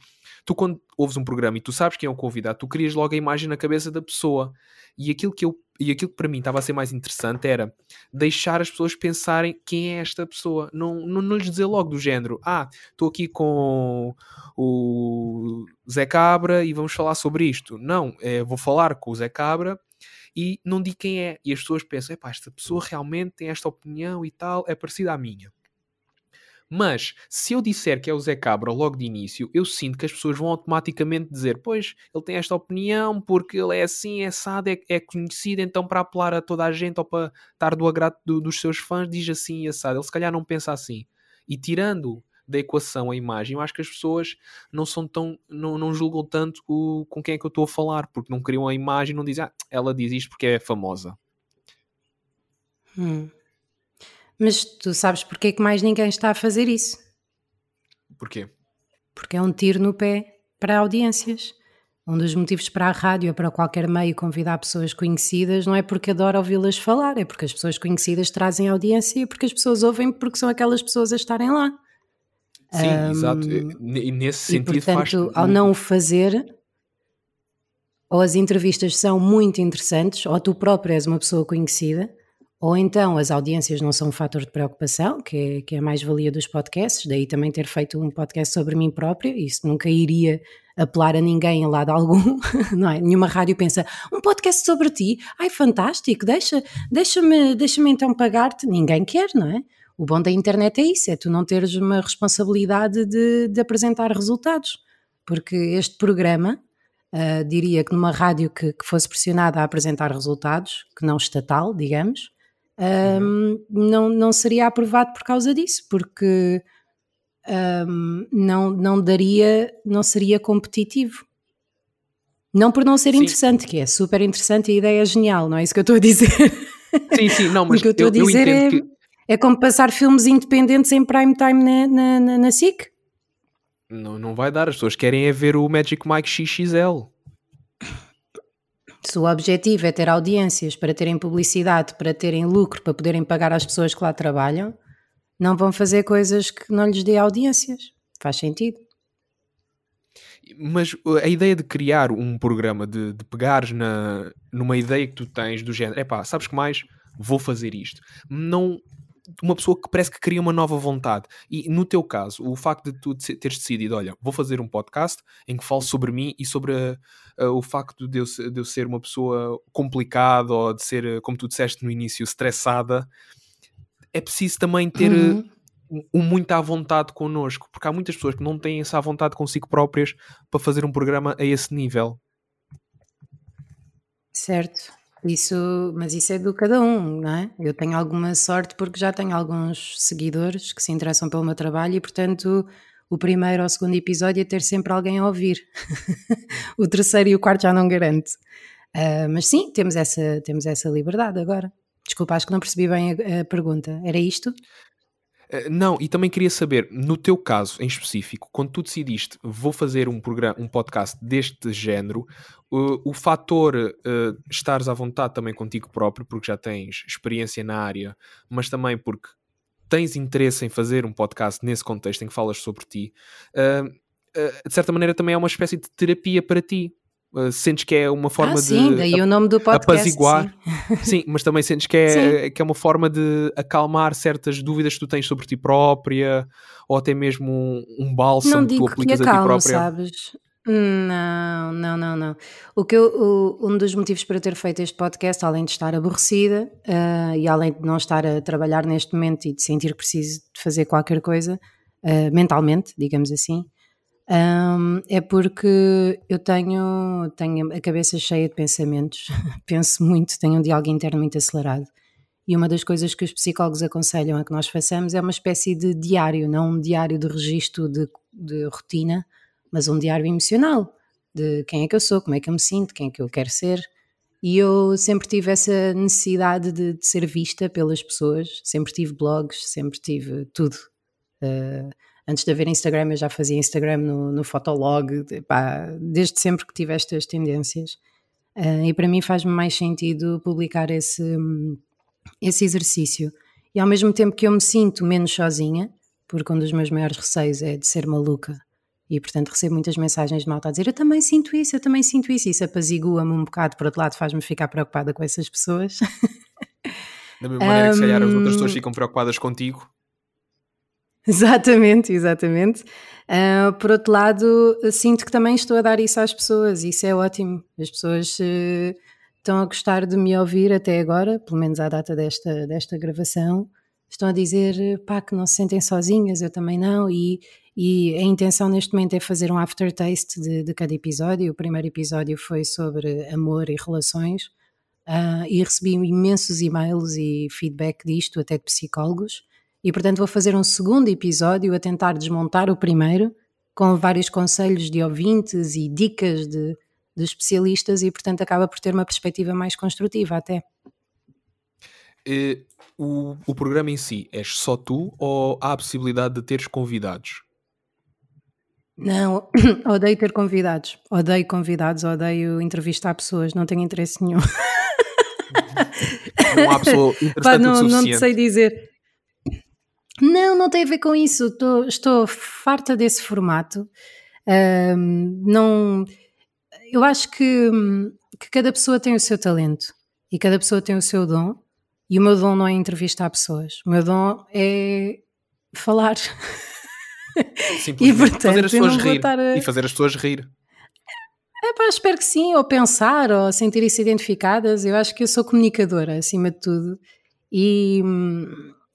tu quando ouves um programa e tu sabes quem é o convidado, tu crias logo a imagem na cabeça da pessoa. E aquilo que eu e aquilo que para mim estava a ser mais interessante era deixar as pessoas pensarem quem é esta pessoa, não, não, não lhes dizer logo do género, ah, estou aqui com o Zé Cabra e vamos falar sobre isto. Não, é, vou falar com o Zé Cabra e não digo quem é. E as pessoas pensam, epá, esta pessoa realmente tem esta opinião e tal, é parecida à minha. Mas se eu disser que é o Zé Cabra logo de início, eu sinto que as pessoas vão automaticamente dizer: Pois, ele tem esta opinião porque ele é assim, é assado, é, é conhecido, então para apelar a toda a gente ou para estar do agrado do, dos seus fãs, diz assim e assado. Ele se calhar não pensa assim. E tirando da equação a imagem, eu acho que as pessoas não são tão, não, não julgam tanto o, com quem é que eu estou a falar, porque não criam a imagem, não dizem, ah, ela diz isto porque é famosa. Hum. Mas tu sabes porque é que mais ninguém está a fazer isso? Porquê? Porque é um tiro no pé para audiências. Um dos motivos para a rádio ou para qualquer meio convidar pessoas conhecidas não é porque adora ouvi-las falar, é porque as pessoas conhecidas trazem audiência e porque as pessoas ouvem porque são aquelas pessoas a estarem lá. Sim, um, exato. E nesse sentido e, portanto, faz... ao não o fazer, ou as entrevistas são muito interessantes, ou tu próprio és uma pessoa conhecida, ou então as audiências não são um fator de preocupação, que é, que é a mais-valia dos podcasts, daí também ter feito um podcast sobre mim própria, isso nunca iria apelar a ninguém a lado algum, não é? Nenhuma rádio pensa, um podcast sobre ti, ai fantástico, deixa, deixa-me deixa então pagar-te, ninguém quer, não é? O bom da internet é isso, é tu não teres uma responsabilidade de, de apresentar resultados, porque este programa, uh, diria que numa rádio que, que fosse pressionada a apresentar resultados, que não estatal, digamos, um, não, não seria aprovado por causa disso, porque um, não, não daria, não seria competitivo. Não por não ser sim. interessante, que é super interessante e a ideia é genial, não é isso que eu estou a dizer? Sim, sim, não, mas o que eu estou a dizer é, que... é como passar filmes independentes em prime time na, na, na, na SIC. Não, não vai dar, as pessoas querem é ver o Magic Mike XXL. Se o objetivo é ter audiências para terem publicidade, para terem lucro, para poderem pagar às pessoas que lá trabalham, não vão fazer coisas que não lhes dê audiências. Faz sentido. Mas uh, a ideia de criar um programa, de, de pegares na, numa ideia que tu tens do género, é pá, sabes que mais? Vou fazer isto. Não, uma pessoa que parece que cria uma nova vontade. E no teu caso, o facto de tu teres decidido, olha, vou fazer um podcast em que falo sobre mim e sobre uh, o facto de eu, de eu, ser uma pessoa complicada ou de ser, como tu disseste no início, estressada, é preciso também ter. Uhum. Um, muito à vontade connosco, porque há muitas pessoas que não têm essa vontade consigo próprias para fazer um programa a esse nível. Certo. Isso, mas isso é do cada um, não é? Eu tenho alguma sorte porque já tenho alguns seguidores que se interessam pelo meu trabalho e, portanto, o primeiro ou o segundo episódio é ter sempre alguém a ouvir. o terceiro e o quarto já não garanto. Uh, mas sim, temos essa, temos essa liberdade agora. Desculpa, acho que não percebi bem a, a pergunta. Era isto? Eh, não, e também queria saber, no teu caso em específico, quando tu decidiste vou fazer um programa, um podcast deste género, uh, o fator uh, estares à vontade também contigo próprio, porque já tens experiência na área, mas também porque tens interesse em fazer um podcast nesse contexto em que falas sobre ti, uh, de certa maneira também é uma espécie de terapia para ti, Uh, sentes que é uma forma ah, sim, de daí o nome do podcast, apaziguar. Sim. sim. mas também sentes que é, que é uma forma de acalmar certas dúvidas que tu tens sobre ti própria, ou até mesmo um, um bálsamo que tu aplicas que acalmo, a ti própria. sabes? Não, não, não, não. O que eu, o, um dos motivos para ter feito este podcast, além de estar aborrecida uh, e além de não estar a trabalhar neste momento e de sentir que preciso de fazer qualquer coisa, uh, mentalmente, digamos assim, um, é porque eu tenho, tenho a cabeça cheia de pensamentos, penso muito, tenho um diálogo interno muito acelerado. E uma das coisas que os psicólogos aconselham a que nós façamos é uma espécie de diário, não um diário de registro de, de rotina, mas um diário emocional de quem é que eu sou, como é que eu me sinto, quem é que eu quero ser. E eu sempre tive essa necessidade de, de ser vista pelas pessoas, sempre tive blogs, sempre tive tudo. Uh, antes de haver Instagram, eu já fazia Instagram no, no Fotolog, pá, desde sempre que tive estas tendências. Uh, e para mim faz-me mais sentido publicar esse, esse exercício. E ao mesmo tempo que eu me sinto menos sozinha, porque um dos meus maiores receios é de ser maluca, e portanto recebo muitas mensagens de malta a dizer eu também sinto isso, eu também sinto isso, e isso apazigua-me um bocado, por outro lado faz-me ficar preocupada com essas pessoas. Da mesma maneira um... que se calhar as outras pessoas ficam preocupadas contigo. Exatamente, exatamente. Uh, por outro lado, sinto que também estou a dar isso às pessoas, isso é ótimo. As pessoas uh, estão a gostar de me ouvir até agora, pelo menos à data desta, desta gravação. Estão a dizer pá, que não se sentem sozinhas, eu também não, e, e a intenção neste momento é fazer um aftertaste de, de cada episódio. O primeiro episódio foi sobre amor e relações, uh, e recebi imensos e-mails e feedback disto, até de psicólogos e portanto vou fazer um segundo episódio a tentar desmontar o primeiro, com vários conselhos de ouvintes e dicas de, de especialistas, e portanto acaba por ter uma perspectiva mais construtiva até. E, o, o programa em si, és só tu ou há a possibilidade de teres convidados? Não, odeio ter convidados. Odeio convidados, odeio entrevistar pessoas, não tenho interesse nenhum. Não há pessoa interessante Pá, não, não sei dizer. Não, não tem a ver com isso. Estou, estou farta desse formato. Um, não, eu acho que, que cada pessoa tem o seu talento e cada pessoa tem o seu dom. E o meu dom não é entrevistar pessoas. O meu dom é falar. e portanto, fazer as pessoas rir. A... E fazer as pessoas rir. É pá, espero que sim, ou pensar, ou sentirem-se identificadas. Eu acho que eu sou comunicadora, acima de tudo. E,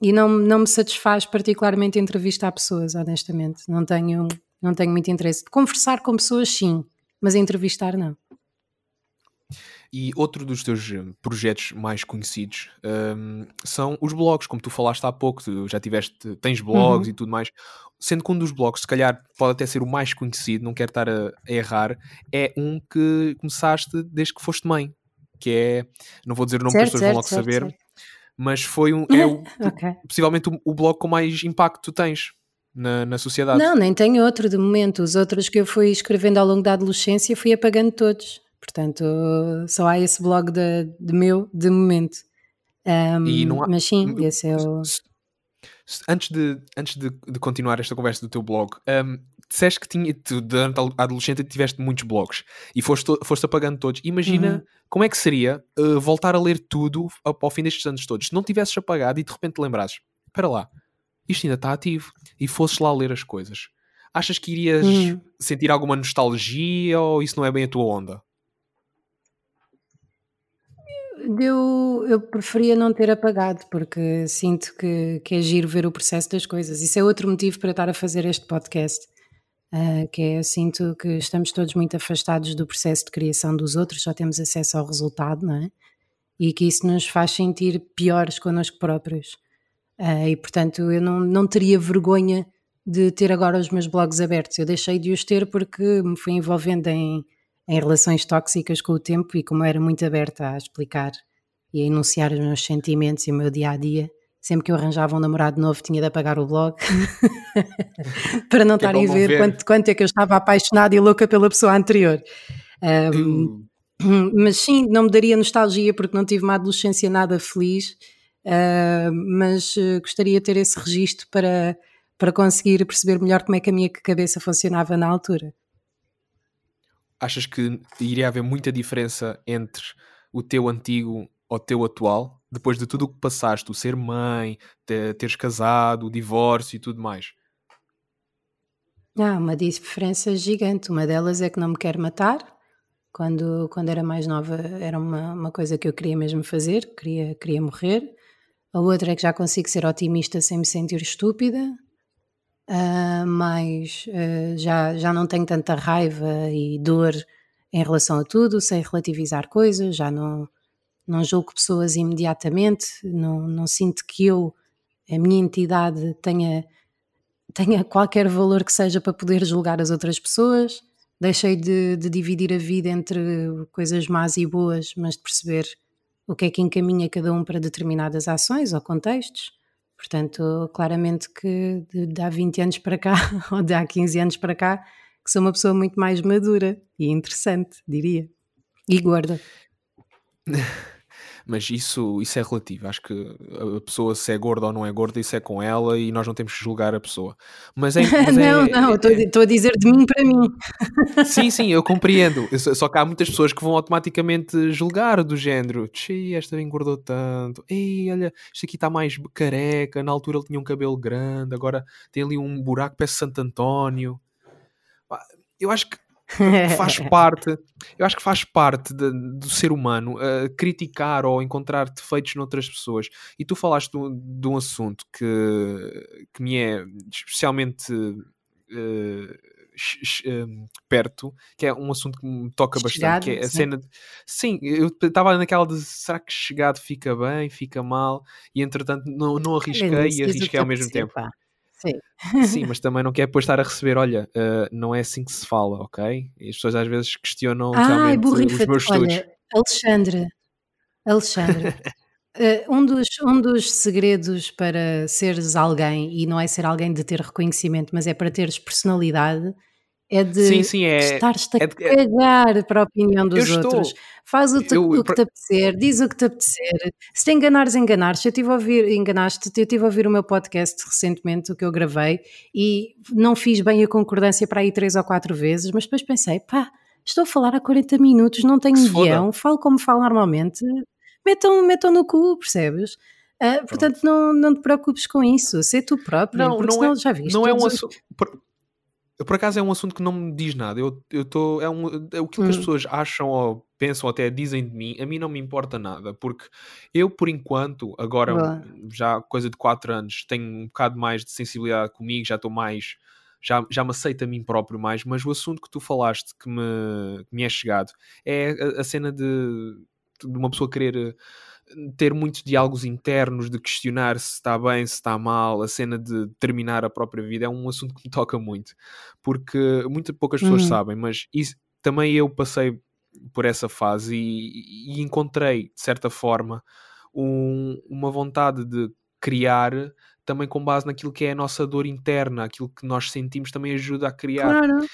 e não, não me satisfaz particularmente entrevistar pessoas, honestamente. Não tenho, não tenho muito interesse. Conversar com pessoas, sim, mas entrevistar, não. E outro dos teus eh, projetos mais conhecidos um, são os blogs, como tu falaste há pouco, tu já tiveste, tens blogs uhum. e tudo mais. Sendo que um dos blogs, se calhar pode até ser o mais conhecido, não quero estar a, a errar, é um que começaste desde que foste mãe, que é, não vou dizer o nome certo, que as pessoas vão logo certo, saber, certo mas foi um, é o, okay. possivelmente o, o blog com mais impacto tu tens na, na sociedade. Não, nem tenho outro de momento. Os outros que eu fui escrevendo ao longo da adolescência fui apagando todos. Portanto, só há esse blog de, de meu de momento. Um, há, mas sim, esse é o. Antes de, antes de, de continuar esta conversa do teu blog, um, disseste que tinha, tu, durante a adolescência tiveste muitos blogs e foste, foste apagando todos. Imagina uhum. como é que seria uh, voltar a ler tudo ao, ao, fim destes anos todos. Se não tivesses apagado e de repente lembrasses, espera lá, isto ainda está ativo e fosses lá ler as coisas. Achas que irias uhum. sentir alguma nostalgia ou isso não é bem a tua onda? Eu, eu preferia não ter apagado, porque sinto que, que é giro ver o processo das coisas. Isso é outro motivo para estar a fazer este podcast uh, que é, sinto que estamos todos muito afastados do processo de criação dos outros, só temos acesso ao resultado, não é? E que isso nos faz sentir piores connosco próprios. Uh, e portanto, eu não, não teria vergonha de ter agora os meus blogs abertos. Eu deixei de os ter porque me fui envolvendo em, em relações tóxicas com o tempo e como era muito aberta a explicar e a enunciar os meus sentimentos e o meu dia a dia, sempre que eu arranjava um namorado novo tinha de apagar o blog para não estarem a ver, ver. Quanto, quanto, é que eu estava apaixonada e louca pela pessoa anterior. Um. Mas sim, não me daria nostalgia porque não tive uma adolescência nada feliz, uh, mas uh, gostaria de ter esse registro para, para conseguir perceber melhor como é que a minha cabeça funcionava na altura. Achas que iria haver muita diferença entre o teu antigo ou o teu atual? Depois de tudo o que passaste, o ser mãe, teres casado, o divórcio e tudo mais? Há uma diferença gigante. Uma delas é que não me quero matar. Quando, quando era mais nova era uma, uma coisa que eu queria mesmo fazer, queria, queria morrer. A outra é que já consigo ser otimista sem me sentir estúpida. Uh, mas uh, já, já não tenho tanta raiva e dor em relação a tudo, sei relativizar coisas, já não, não julgo pessoas imediatamente, não, não sinto que eu, a minha entidade, tenha, tenha qualquer valor que seja para poder julgar as outras pessoas. Deixei de, de dividir a vida entre coisas más e boas, mas de perceber o que é que encaminha cada um para determinadas ações ou contextos. Portanto, claramente que de, de há 20 anos para cá, ou de há 15 anos para cá, que sou uma pessoa muito mais madura e interessante, diria. E gorda. Mas isso, isso é relativo. Acho que a pessoa se é gorda ou não é gorda, isso é com ela e nós não temos que julgar a pessoa. Mas é. Mas não, é, não, estou é, a dizer de mim para mim. Sim, sim, eu compreendo. Só que há muitas pessoas que vão automaticamente julgar do género. Esta engordou tanto. Ei, olha, isto aqui está mais careca. Na altura ele tinha um cabelo grande, agora tem ali um buraco, parece Santo António. Eu acho que faz parte, eu acho que faz parte de, do ser humano uh, criticar ou encontrar defeitos noutras pessoas. E tu falaste de um, de um assunto que, que me é especialmente uh, perto, que é um assunto que me toca chegado, bastante, que é a sim. cena de... Sim, eu estava naquela de será que chegado fica bem, fica mal, e entretanto não, não arrisquei e arrisquei ao mesmo tempo. Pá. Sim. Sim, mas também não quer depois estar a receber, olha, uh, não é assim que se fala, ok? E as pessoas às vezes questionam ah, realmente os meus estudos. Olha, Alexandre, Alexandre, uh, um, dos, um dos segredos para seres alguém, e não é ser alguém de ter reconhecimento, mas é para teres personalidade, é de sim, sim, é, estar-te a é é cagar para a opinião dos outros. Faz o, te, eu, o que te apetecer, diz o que te apetecer. Se te enganares, enganares. Eu tive a ouvir, enganaste, eu tive a ouvir o meu podcast recentemente, o que eu gravei, e não fiz bem a concordância para aí três ou quatro vezes, mas depois pensei, pá, estou a falar há 40 minutos, não tenho guião, falo como falo normalmente, metam, metam no cu, percebes? Uh, portanto, não, não te preocupes com isso, ser tu próprio, não, porque não senão é, já viste. Não é um assunto. Eu, por acaso é um assunto que não me diz nada. Eu estou. É, um, é aquilo que hum. as pessoas acham ou pensam ou até dizem de mim, a mim não me importa nada, porque eu, por enquanto, agora Boa. já coisa de 4 anos, tenho um bocado mais de sensibilidade comigo, já estou mais. Já, já me aceito a mim próprio mais, mas o assunto que tu falaste que me, que me é chegado é a, a cena de, de uma pessoa querer ter muitos diálogos internos, de questionar se está bem, se está mal, a cena de terminar a própria vida é um assunto que me toca muito, porque muito poucas pessoas uhum. sabem, mas isso, também eu passei por essa fase e, e encontrei, de certa forma, um, uma vontade de criar também com base naquilo que é a nossa dor interna, aquilo que nós sentimos também ajuda a criar. Claro.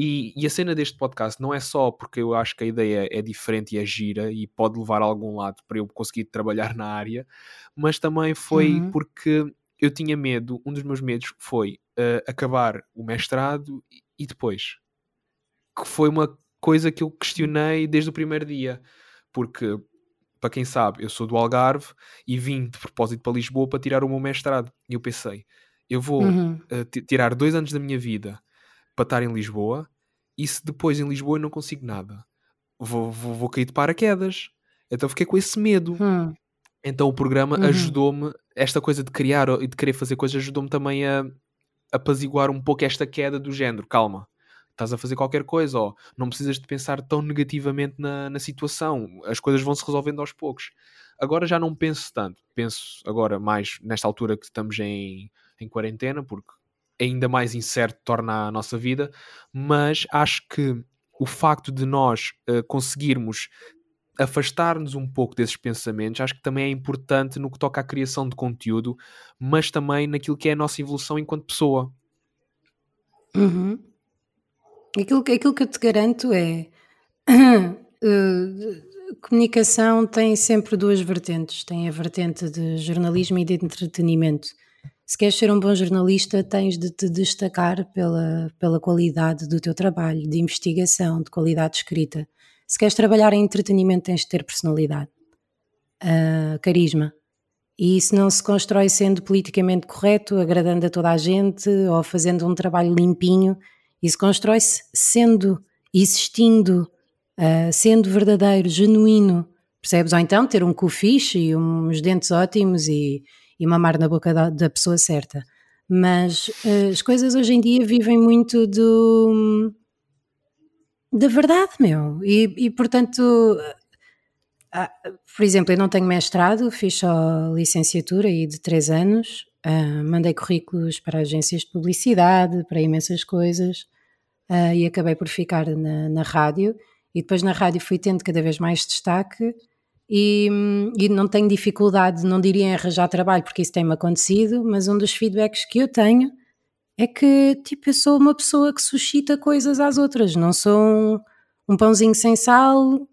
E, e, a cena deste podcast não é só porque eu acho que a ideia é diferente e é gira e pode levar a algum lado para eu conseguir trabalhar na área, mas também foi uhum. porque eu tinha medo, um dos meus medos foi uh, acabar o mestrado e depois. Que foi uma coisa que eu questionei desde o primeiro dia, porque, para quem sabe, eu sou do Algarve e vim de propósito para Lisboa para tirar o meu mestrado. E eu pensei, eu vou uhum. uh, tirar dois anos da minha vida para estar em Lisboa e se depois em Lisboa eu não consigo nada, vou, vou, vou cair de paraquedas. Então fiquei com esse medo. Hum. Então o programa uhum. ajudou-me, esta coisa de criar e de querer fazer coisas, ajudou-me também a apaziguar um pouco esta queda do género. Calma, estás a fazer qualquer coisa, ou não precisas de pensar tão negativamente na, na situação, as coisas vão se resolvendo aos poucos. Agora já não penso tanto, penso agora mais nesta altura que estamos em, em quarentena, porque ainda mais incerto torna a nossa vida, mas acho que o facto de nós uh, conseguirmos afastar-nos um pouco desses pensamentos, acho que também é importante no que toca à criação de conteúdo, mas também naquilo que é a nossa evolução enquanto pessoa. Uhum. Aquilo, aquilo que eu te garanto é. Uh, comunicação tem sempre duas vertentes: tem a vertente de jornalismo e de entretenimento se queres ser um bom jornalista, tens de te destacar pela, pela qualidade do teu trabalho, de investigação, de qualidade de escrita. Se queres trabalhar em entretenimento, tens de ter personalidade, uh, carisma. E isso não se constrói sendo politicamente correto, agradando a toda a gente ou fazendo um trabalho limpinho. Isso constrói-se sendo, existindo, uh, sendo verdadeiro, genuíno. Percebes? Ou então ter um cu fixe e uns dentes ótimos e, e mamar na boca da, da pessoa certa. Mas uh, as coisas hoje em dia vivem muito do da verdade, meu. E, e portanto, uh, por exemplo, eu não tenho mestrado, fiz só licenciatura e de três anos, uh, mandei currículos para agências de publicidade, para imensas coisas, e acabei por ficar na, na rádio. E depois na rádio fui tendo cada vez mais destaque e, e, não tenho dificuldade, não diria em arranjar trabalho, porque isso tem-me acontecido, mas um dos feedbacks que eu tenho é que, tipo, eu sou uma pessoa que suscita coisas às outras, não sou um, um pãozinho sem sal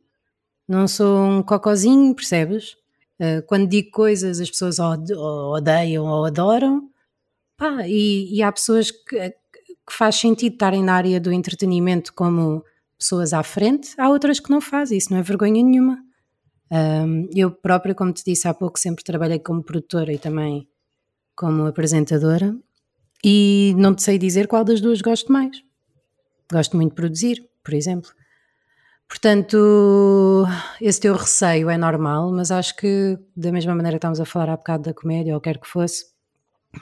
Não sou um cocozinho, percebes? Uh, quando digo coisas, as pessoas odeiam ou adoram. Pá, e, e, há pessoas que, que faz sentido estarem na área do entretenimento como pessoas à frente, há outras que não fazem, isso não é vergonha nenhuma. Um, eu própria, como te disse há pouco, sempre trabalhei como produtora e também como apresentadora e não te sei dizer qual das duas gosto mais. Gosto muito de produzir, por exemplo. Portanto, esse teu receio é normal, mas acho que da mesma maneira que estávamos a falar há bocado da comédia, ou quer que fosse,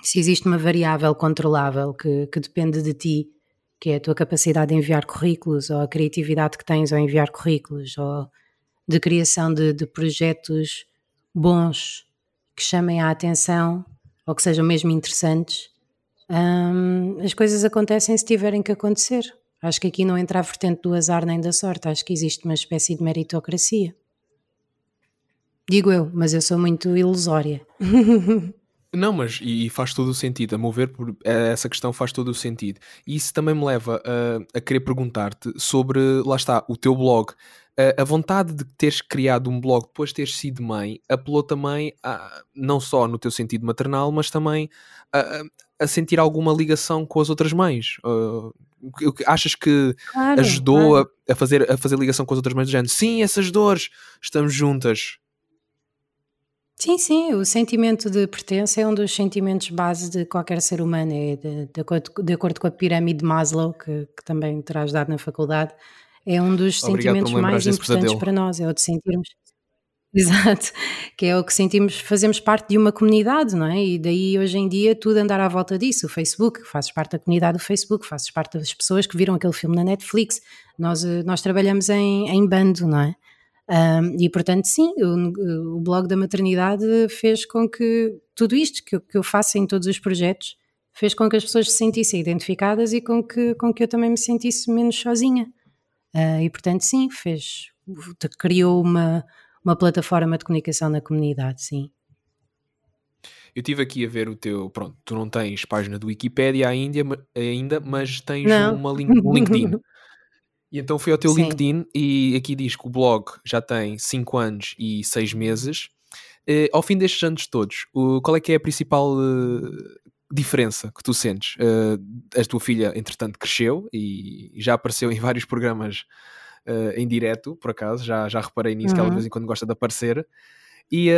se existe uma variável controlável que, que depende de ti, que é a tua capacidade de enviar currículos, ou a criatividade que tens ao enviar currículos, ou de criação de, de projetos bons que chamem a atenção ou que sejam mesmo interessantes, hum, as coisas acontecem se tiverem que acontecer. Acho que aqui não entra a vertente do azar nem da sorte, acho que existe uma espécie de meritocracia. Digo eu, mas eu sou muito ilusória. Não, mas e faz todo o sentido, a mover por essa questão faz todo o sentido. E isso também me leva a, a querer perguntar-te sobre, lá está, o teu blog. A, a, vontade de teres criado um blog depois de teres sido mãe apelou também, a, não só no teu sentido maternal, mas também a, a sentir alguma ligação com as outras mães. Uh, achas que claro, ajudou claro. A, fazer, a fazer ligação com as outras mães do género? Sim, essas dores, estamos juntas. Sim, sim, o sentimento de pertença é um dos sentimentos base de qualquer ser humano, é de, de, acordo, de acordo, com a pirâmide de Maslow, que, que também terás dado na faculdade, é um dos Obrigado sentimentos mais importantes para nós, é o de sentirmos. Exato, que é o que sentimos, fazemos parte de uma comunidade, não é? E daí hoje em dia tudo andar à volta disso. O Facebook, fazes parte da comunidade do Facebook, fazes parte das pessoas que viram aquele filme na Netflix. Nós, eh, nós trabalhamos em, em bando, não é? Um, e portanto, sim, o, o, blog da maternidade fez com que tudo isto que eu, que eu faço em todos os projetos fez com que as pessoas se sentissem identificadas e com que, com que eu também me sentisse menos sozinha. Uh, e portanto, sim, fez, criou uma, uma plataforma de comunicação na comunidade, sim. Eu estive aqui a ver o teu. Pronto, tu não tens página do Wikipedia ainda, ainda mas tens uma link, um LinkedIn. E então fui ao teu Sim. LinkedIn e aqui diz que o blog já tem 5 anos e 6 meses. Uh, ao fim destes anos todos, uh, qual é que é a principal uh, diferença que tu sentes? Uh, a tua filha, entretanto, cresceu e já apareceu em vários programas em direto, por acaso, já, já reparei nisso, uhum. que ela de uhum. vez em quando gosta de aparecer. E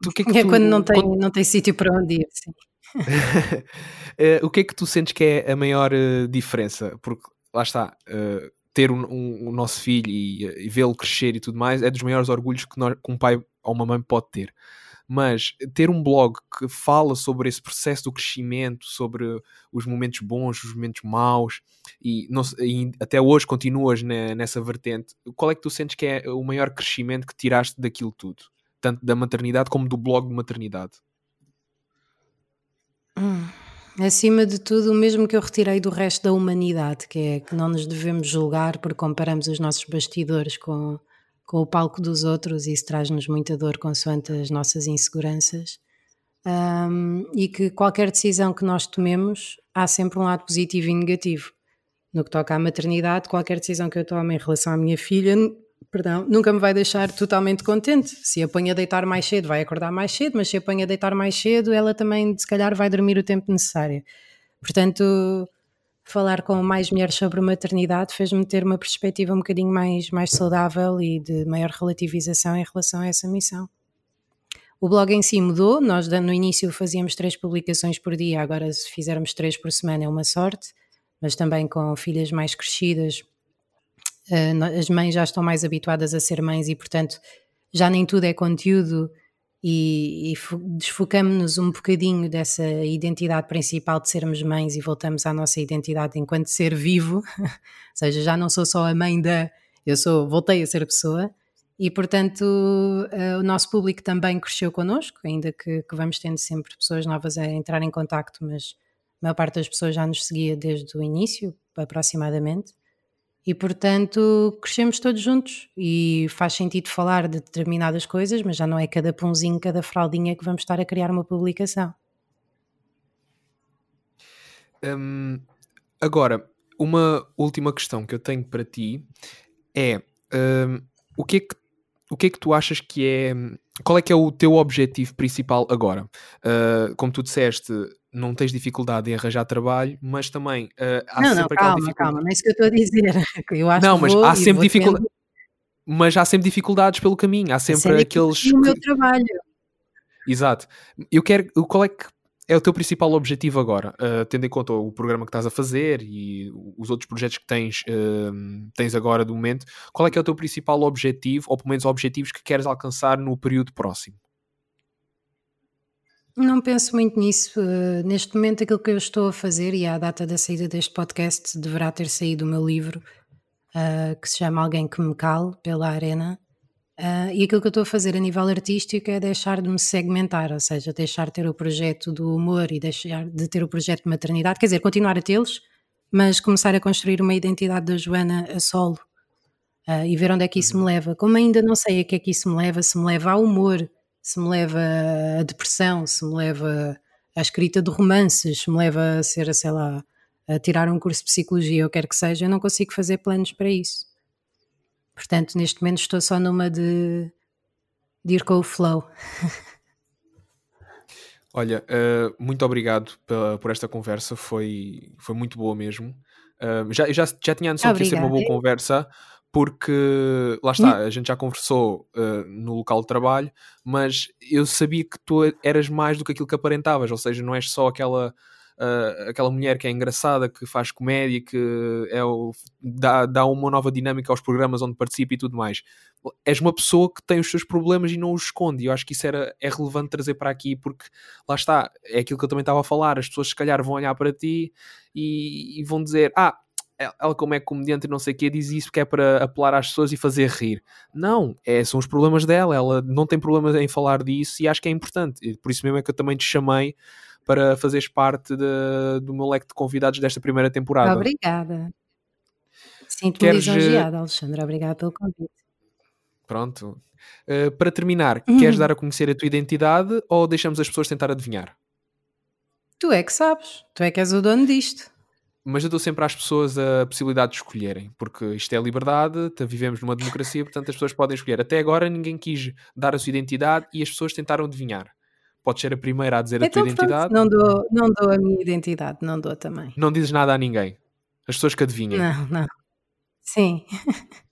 tu, que é, que é tu, quando não tem, quando... não tem sítio para onde ir, sim. o que é que tu sentes que é a maior diferença? Porque lá está, ter o um, um, um nosso filho e, e vê-lo crescer e tudo mais é dos maiores orgulhos que, nós, que um pai ou uma mãe pode ter. Mas ter um blog que fala sobre esse processo do crescimento, sobre os momentos bons, os momentos maus, e, não, e até hoje continuas na, nessa vertente, qual é que tu sentes que é o maior crescimento que tiraste daquilo tudo? Tanto da maternidade como do blog de maternidade? Hum. Acima de tudo, o mesmo que eu retirei do resto da humanidade, que é que não nos devemos julgar porque comparamos os nossos bastidores com, com o palco dos outros e isso traz-nos muita dor consoante as nossas inseguranças. Um, e que qualquer decisão que nós tomemos há sempre um lado positivo e negativo. No que toca à maternidade, qualquer decisão que eu tome em relação à minha filha perdão, nunca me vai deixar totalmente contente. Se a põe a deitar mais cedo, vai acordar mais cedo, mas se a põe a deitar mais cedo, ela também, se calhar, vai dormir o tempo necessário. Portanto, falar com mais mulheres sobre maternidade fez-me ter uma perspectiva um bocadinho mais, mais saudável e de maior relativização em relação a essa missão. O blog em si mudou, nós no início fazíamos três publicações por dia, agora se fizermos três por semana é uma sorte, mas também com filhas mais crescidas eh, as mães já estão mais habituadas a ser mães e, portanto, já nem tudo é conteúdo e, e desfocamos-nos um bocadinho dessa identidade principal de sermos mães e voltamos à nossa identidade enquanto ser vivo, ou seja, já não sou só a mãe da, eu sou, voltei a ser pessoa e portanto uh, o nosso público também cresceu connosco, ainda que, que, vamos tendo sempre pessoas novas a entrar em contacto, mas a maior parte das pessoas já nos seguia desde o início, aproximadamente. E portanto crescemos todos juntos e faz sentido falar de determinadas coisas, mas já não é cada pãozinho, cada fraldinha que vamos estar a criar uma publicação. Hum, agora, uma última questão que eu tenho para ti é hum, o que é que o que é que tu achas que é. Qual é que é o teu objetivo principal agora? Uh, como tu disseste, não tens dificuldade em arranjar trabalho, mas também uh, há não, sempre não, aquela calma, dificuldade. calma, não é isso que eu estou a dizer. Eu acho Não, mas há sempre dificuldade. Mas há sempre dificuldades pelo caminho, há sempre é aqueles. sei o meu trabalho. Exato. Eu quero. Qual é que é o teu principal objetivo agora? Uh, tendo em conta o programa que estás a fazer e os outros projetos que tens, uh, tens agora do momento, qual é que é o teu principal objetivo, ou pelo menos objetivos que queres alcançar no período próximo? Não penso muito nisso. Uh, neste momento, aquilo que eu estou a fazer, e à data da saída deste podcast, deverá ter saído o meu livro, uh, que se chama Alguém que me cale, pela Arena. Uh, e aquilo que eu estou a fazer a nível artístico é deixar de me segmentar, ou seja, deixar de ter o projeto do humor e deixar de ter o projeto de maternidade, quer dizer, continuar a tê-los, mas começar a construir uma identidade da Joana a solo uh, e ver onde é que isso me leva. Como ainda não sei a que é que isso me leva, se me leva ao humor, se me leva à depressão, se me leva à escrita de romances, se me leva a ser, sei lá, a tirar um curso de psicologia, ou quer que seja, eu não consigo fazer planos para isso. Portanto, neste momento estou só numa de, de ir com o flow. Olha, uh, muito obrigado pela- por esta conversa, foi, foi muito boa mesmo. Uh, já, já, já tinha a noção que ia ser uma boa Obrigada. conversa, porque lá está, a gente já conversou uh, no local de trabalho, mas eu sabia que tu eras mais do que aquilo que aparentavas, ou seja, não és só aquela. uh, aquela mulher que é engraçada, que faz comédia, que é o, dá, dá uma nova dinâmica aos programas onde participa e tudo mais. És uma pessoa que tem os seus problemas e não os esconde. E eu acho que isso era, é relevante trazer para aqui, porque lá está, é aquilo que eu também estava a falar. As pessoas, se calhar, vão olhar para ti e, e vão dizer: Ah, ela, como é comediante e não sei o que, diz isso que é para apelar às pessoas e fazer rir. Não, é, são os problemas dela. Ela não tem problemas em falar disso e acho que é importante. E por isso mesmo é que eu também te chamei para fazeres parte de- do meu leque de convidados desta primeira temporada. Obrigada. Sinto-me Queres, eh, lisonjeada, Alexandra. Obrigada pelo convite. Pronto. Uh, para terminar, Uhum. queres dar a conhecer a tua identidade ou deixamos as pessoas tentar adivinhar? Tu é que sabes. Tu é que és o dono disto. Mas eu dou sempre às pessoas a possibilidade de escolherem, porque isto é liberdade, vivemos numa democracia, portanto as pessoas podem escolher. Até agora ninguém quis dar a sua identidade e as pessoas tentaram adivinhar. Podes ser a primeira a dizer a Então, tua pronto, identidade, não dou, não dou a minha identidade. Não dou também. não dizes nada a ninguém. As pessoas que adivinhem. Não, não. Sim.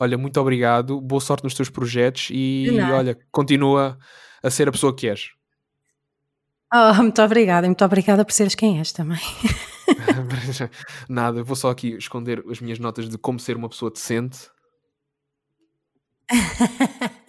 Olha, muito obrigado, boa sorte nos teus projetos e olha, continua a ser a pessoa que és. Oh, muito obrigada. e Muito obrigada por seres quem és também. Nada, vou só aqui esconder as minhas notas de como ser uma pessoa decente.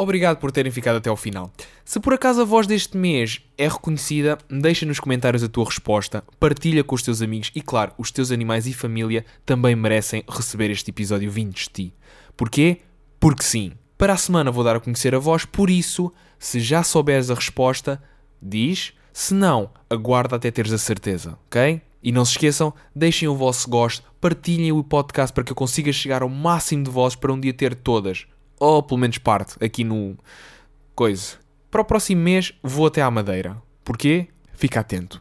Obrigado por terem ficado até ao final. Se por acaso a voz deste mês é reconhecida, deixa nos comentários a tua resposta, partilha com os teus amigos e, claro, os teus animais e família também merecem receber este episódio vindos de ti. Porquê? Porque sim. Para a semana vou dar a conhecer a voz, por isso, se já souberes a resposta, diz. Se não, aguarda até teres a certeza, ok? E não se esqueçam, deixem o vosso gosto, partilhem o podcast para que eu consiga chegar ao máximo de vozes para um dia ter todas, ou pelo menos parte, aqui no. coisa. Para o próximo mês vou até à Madeira. Porquê? Fica atento.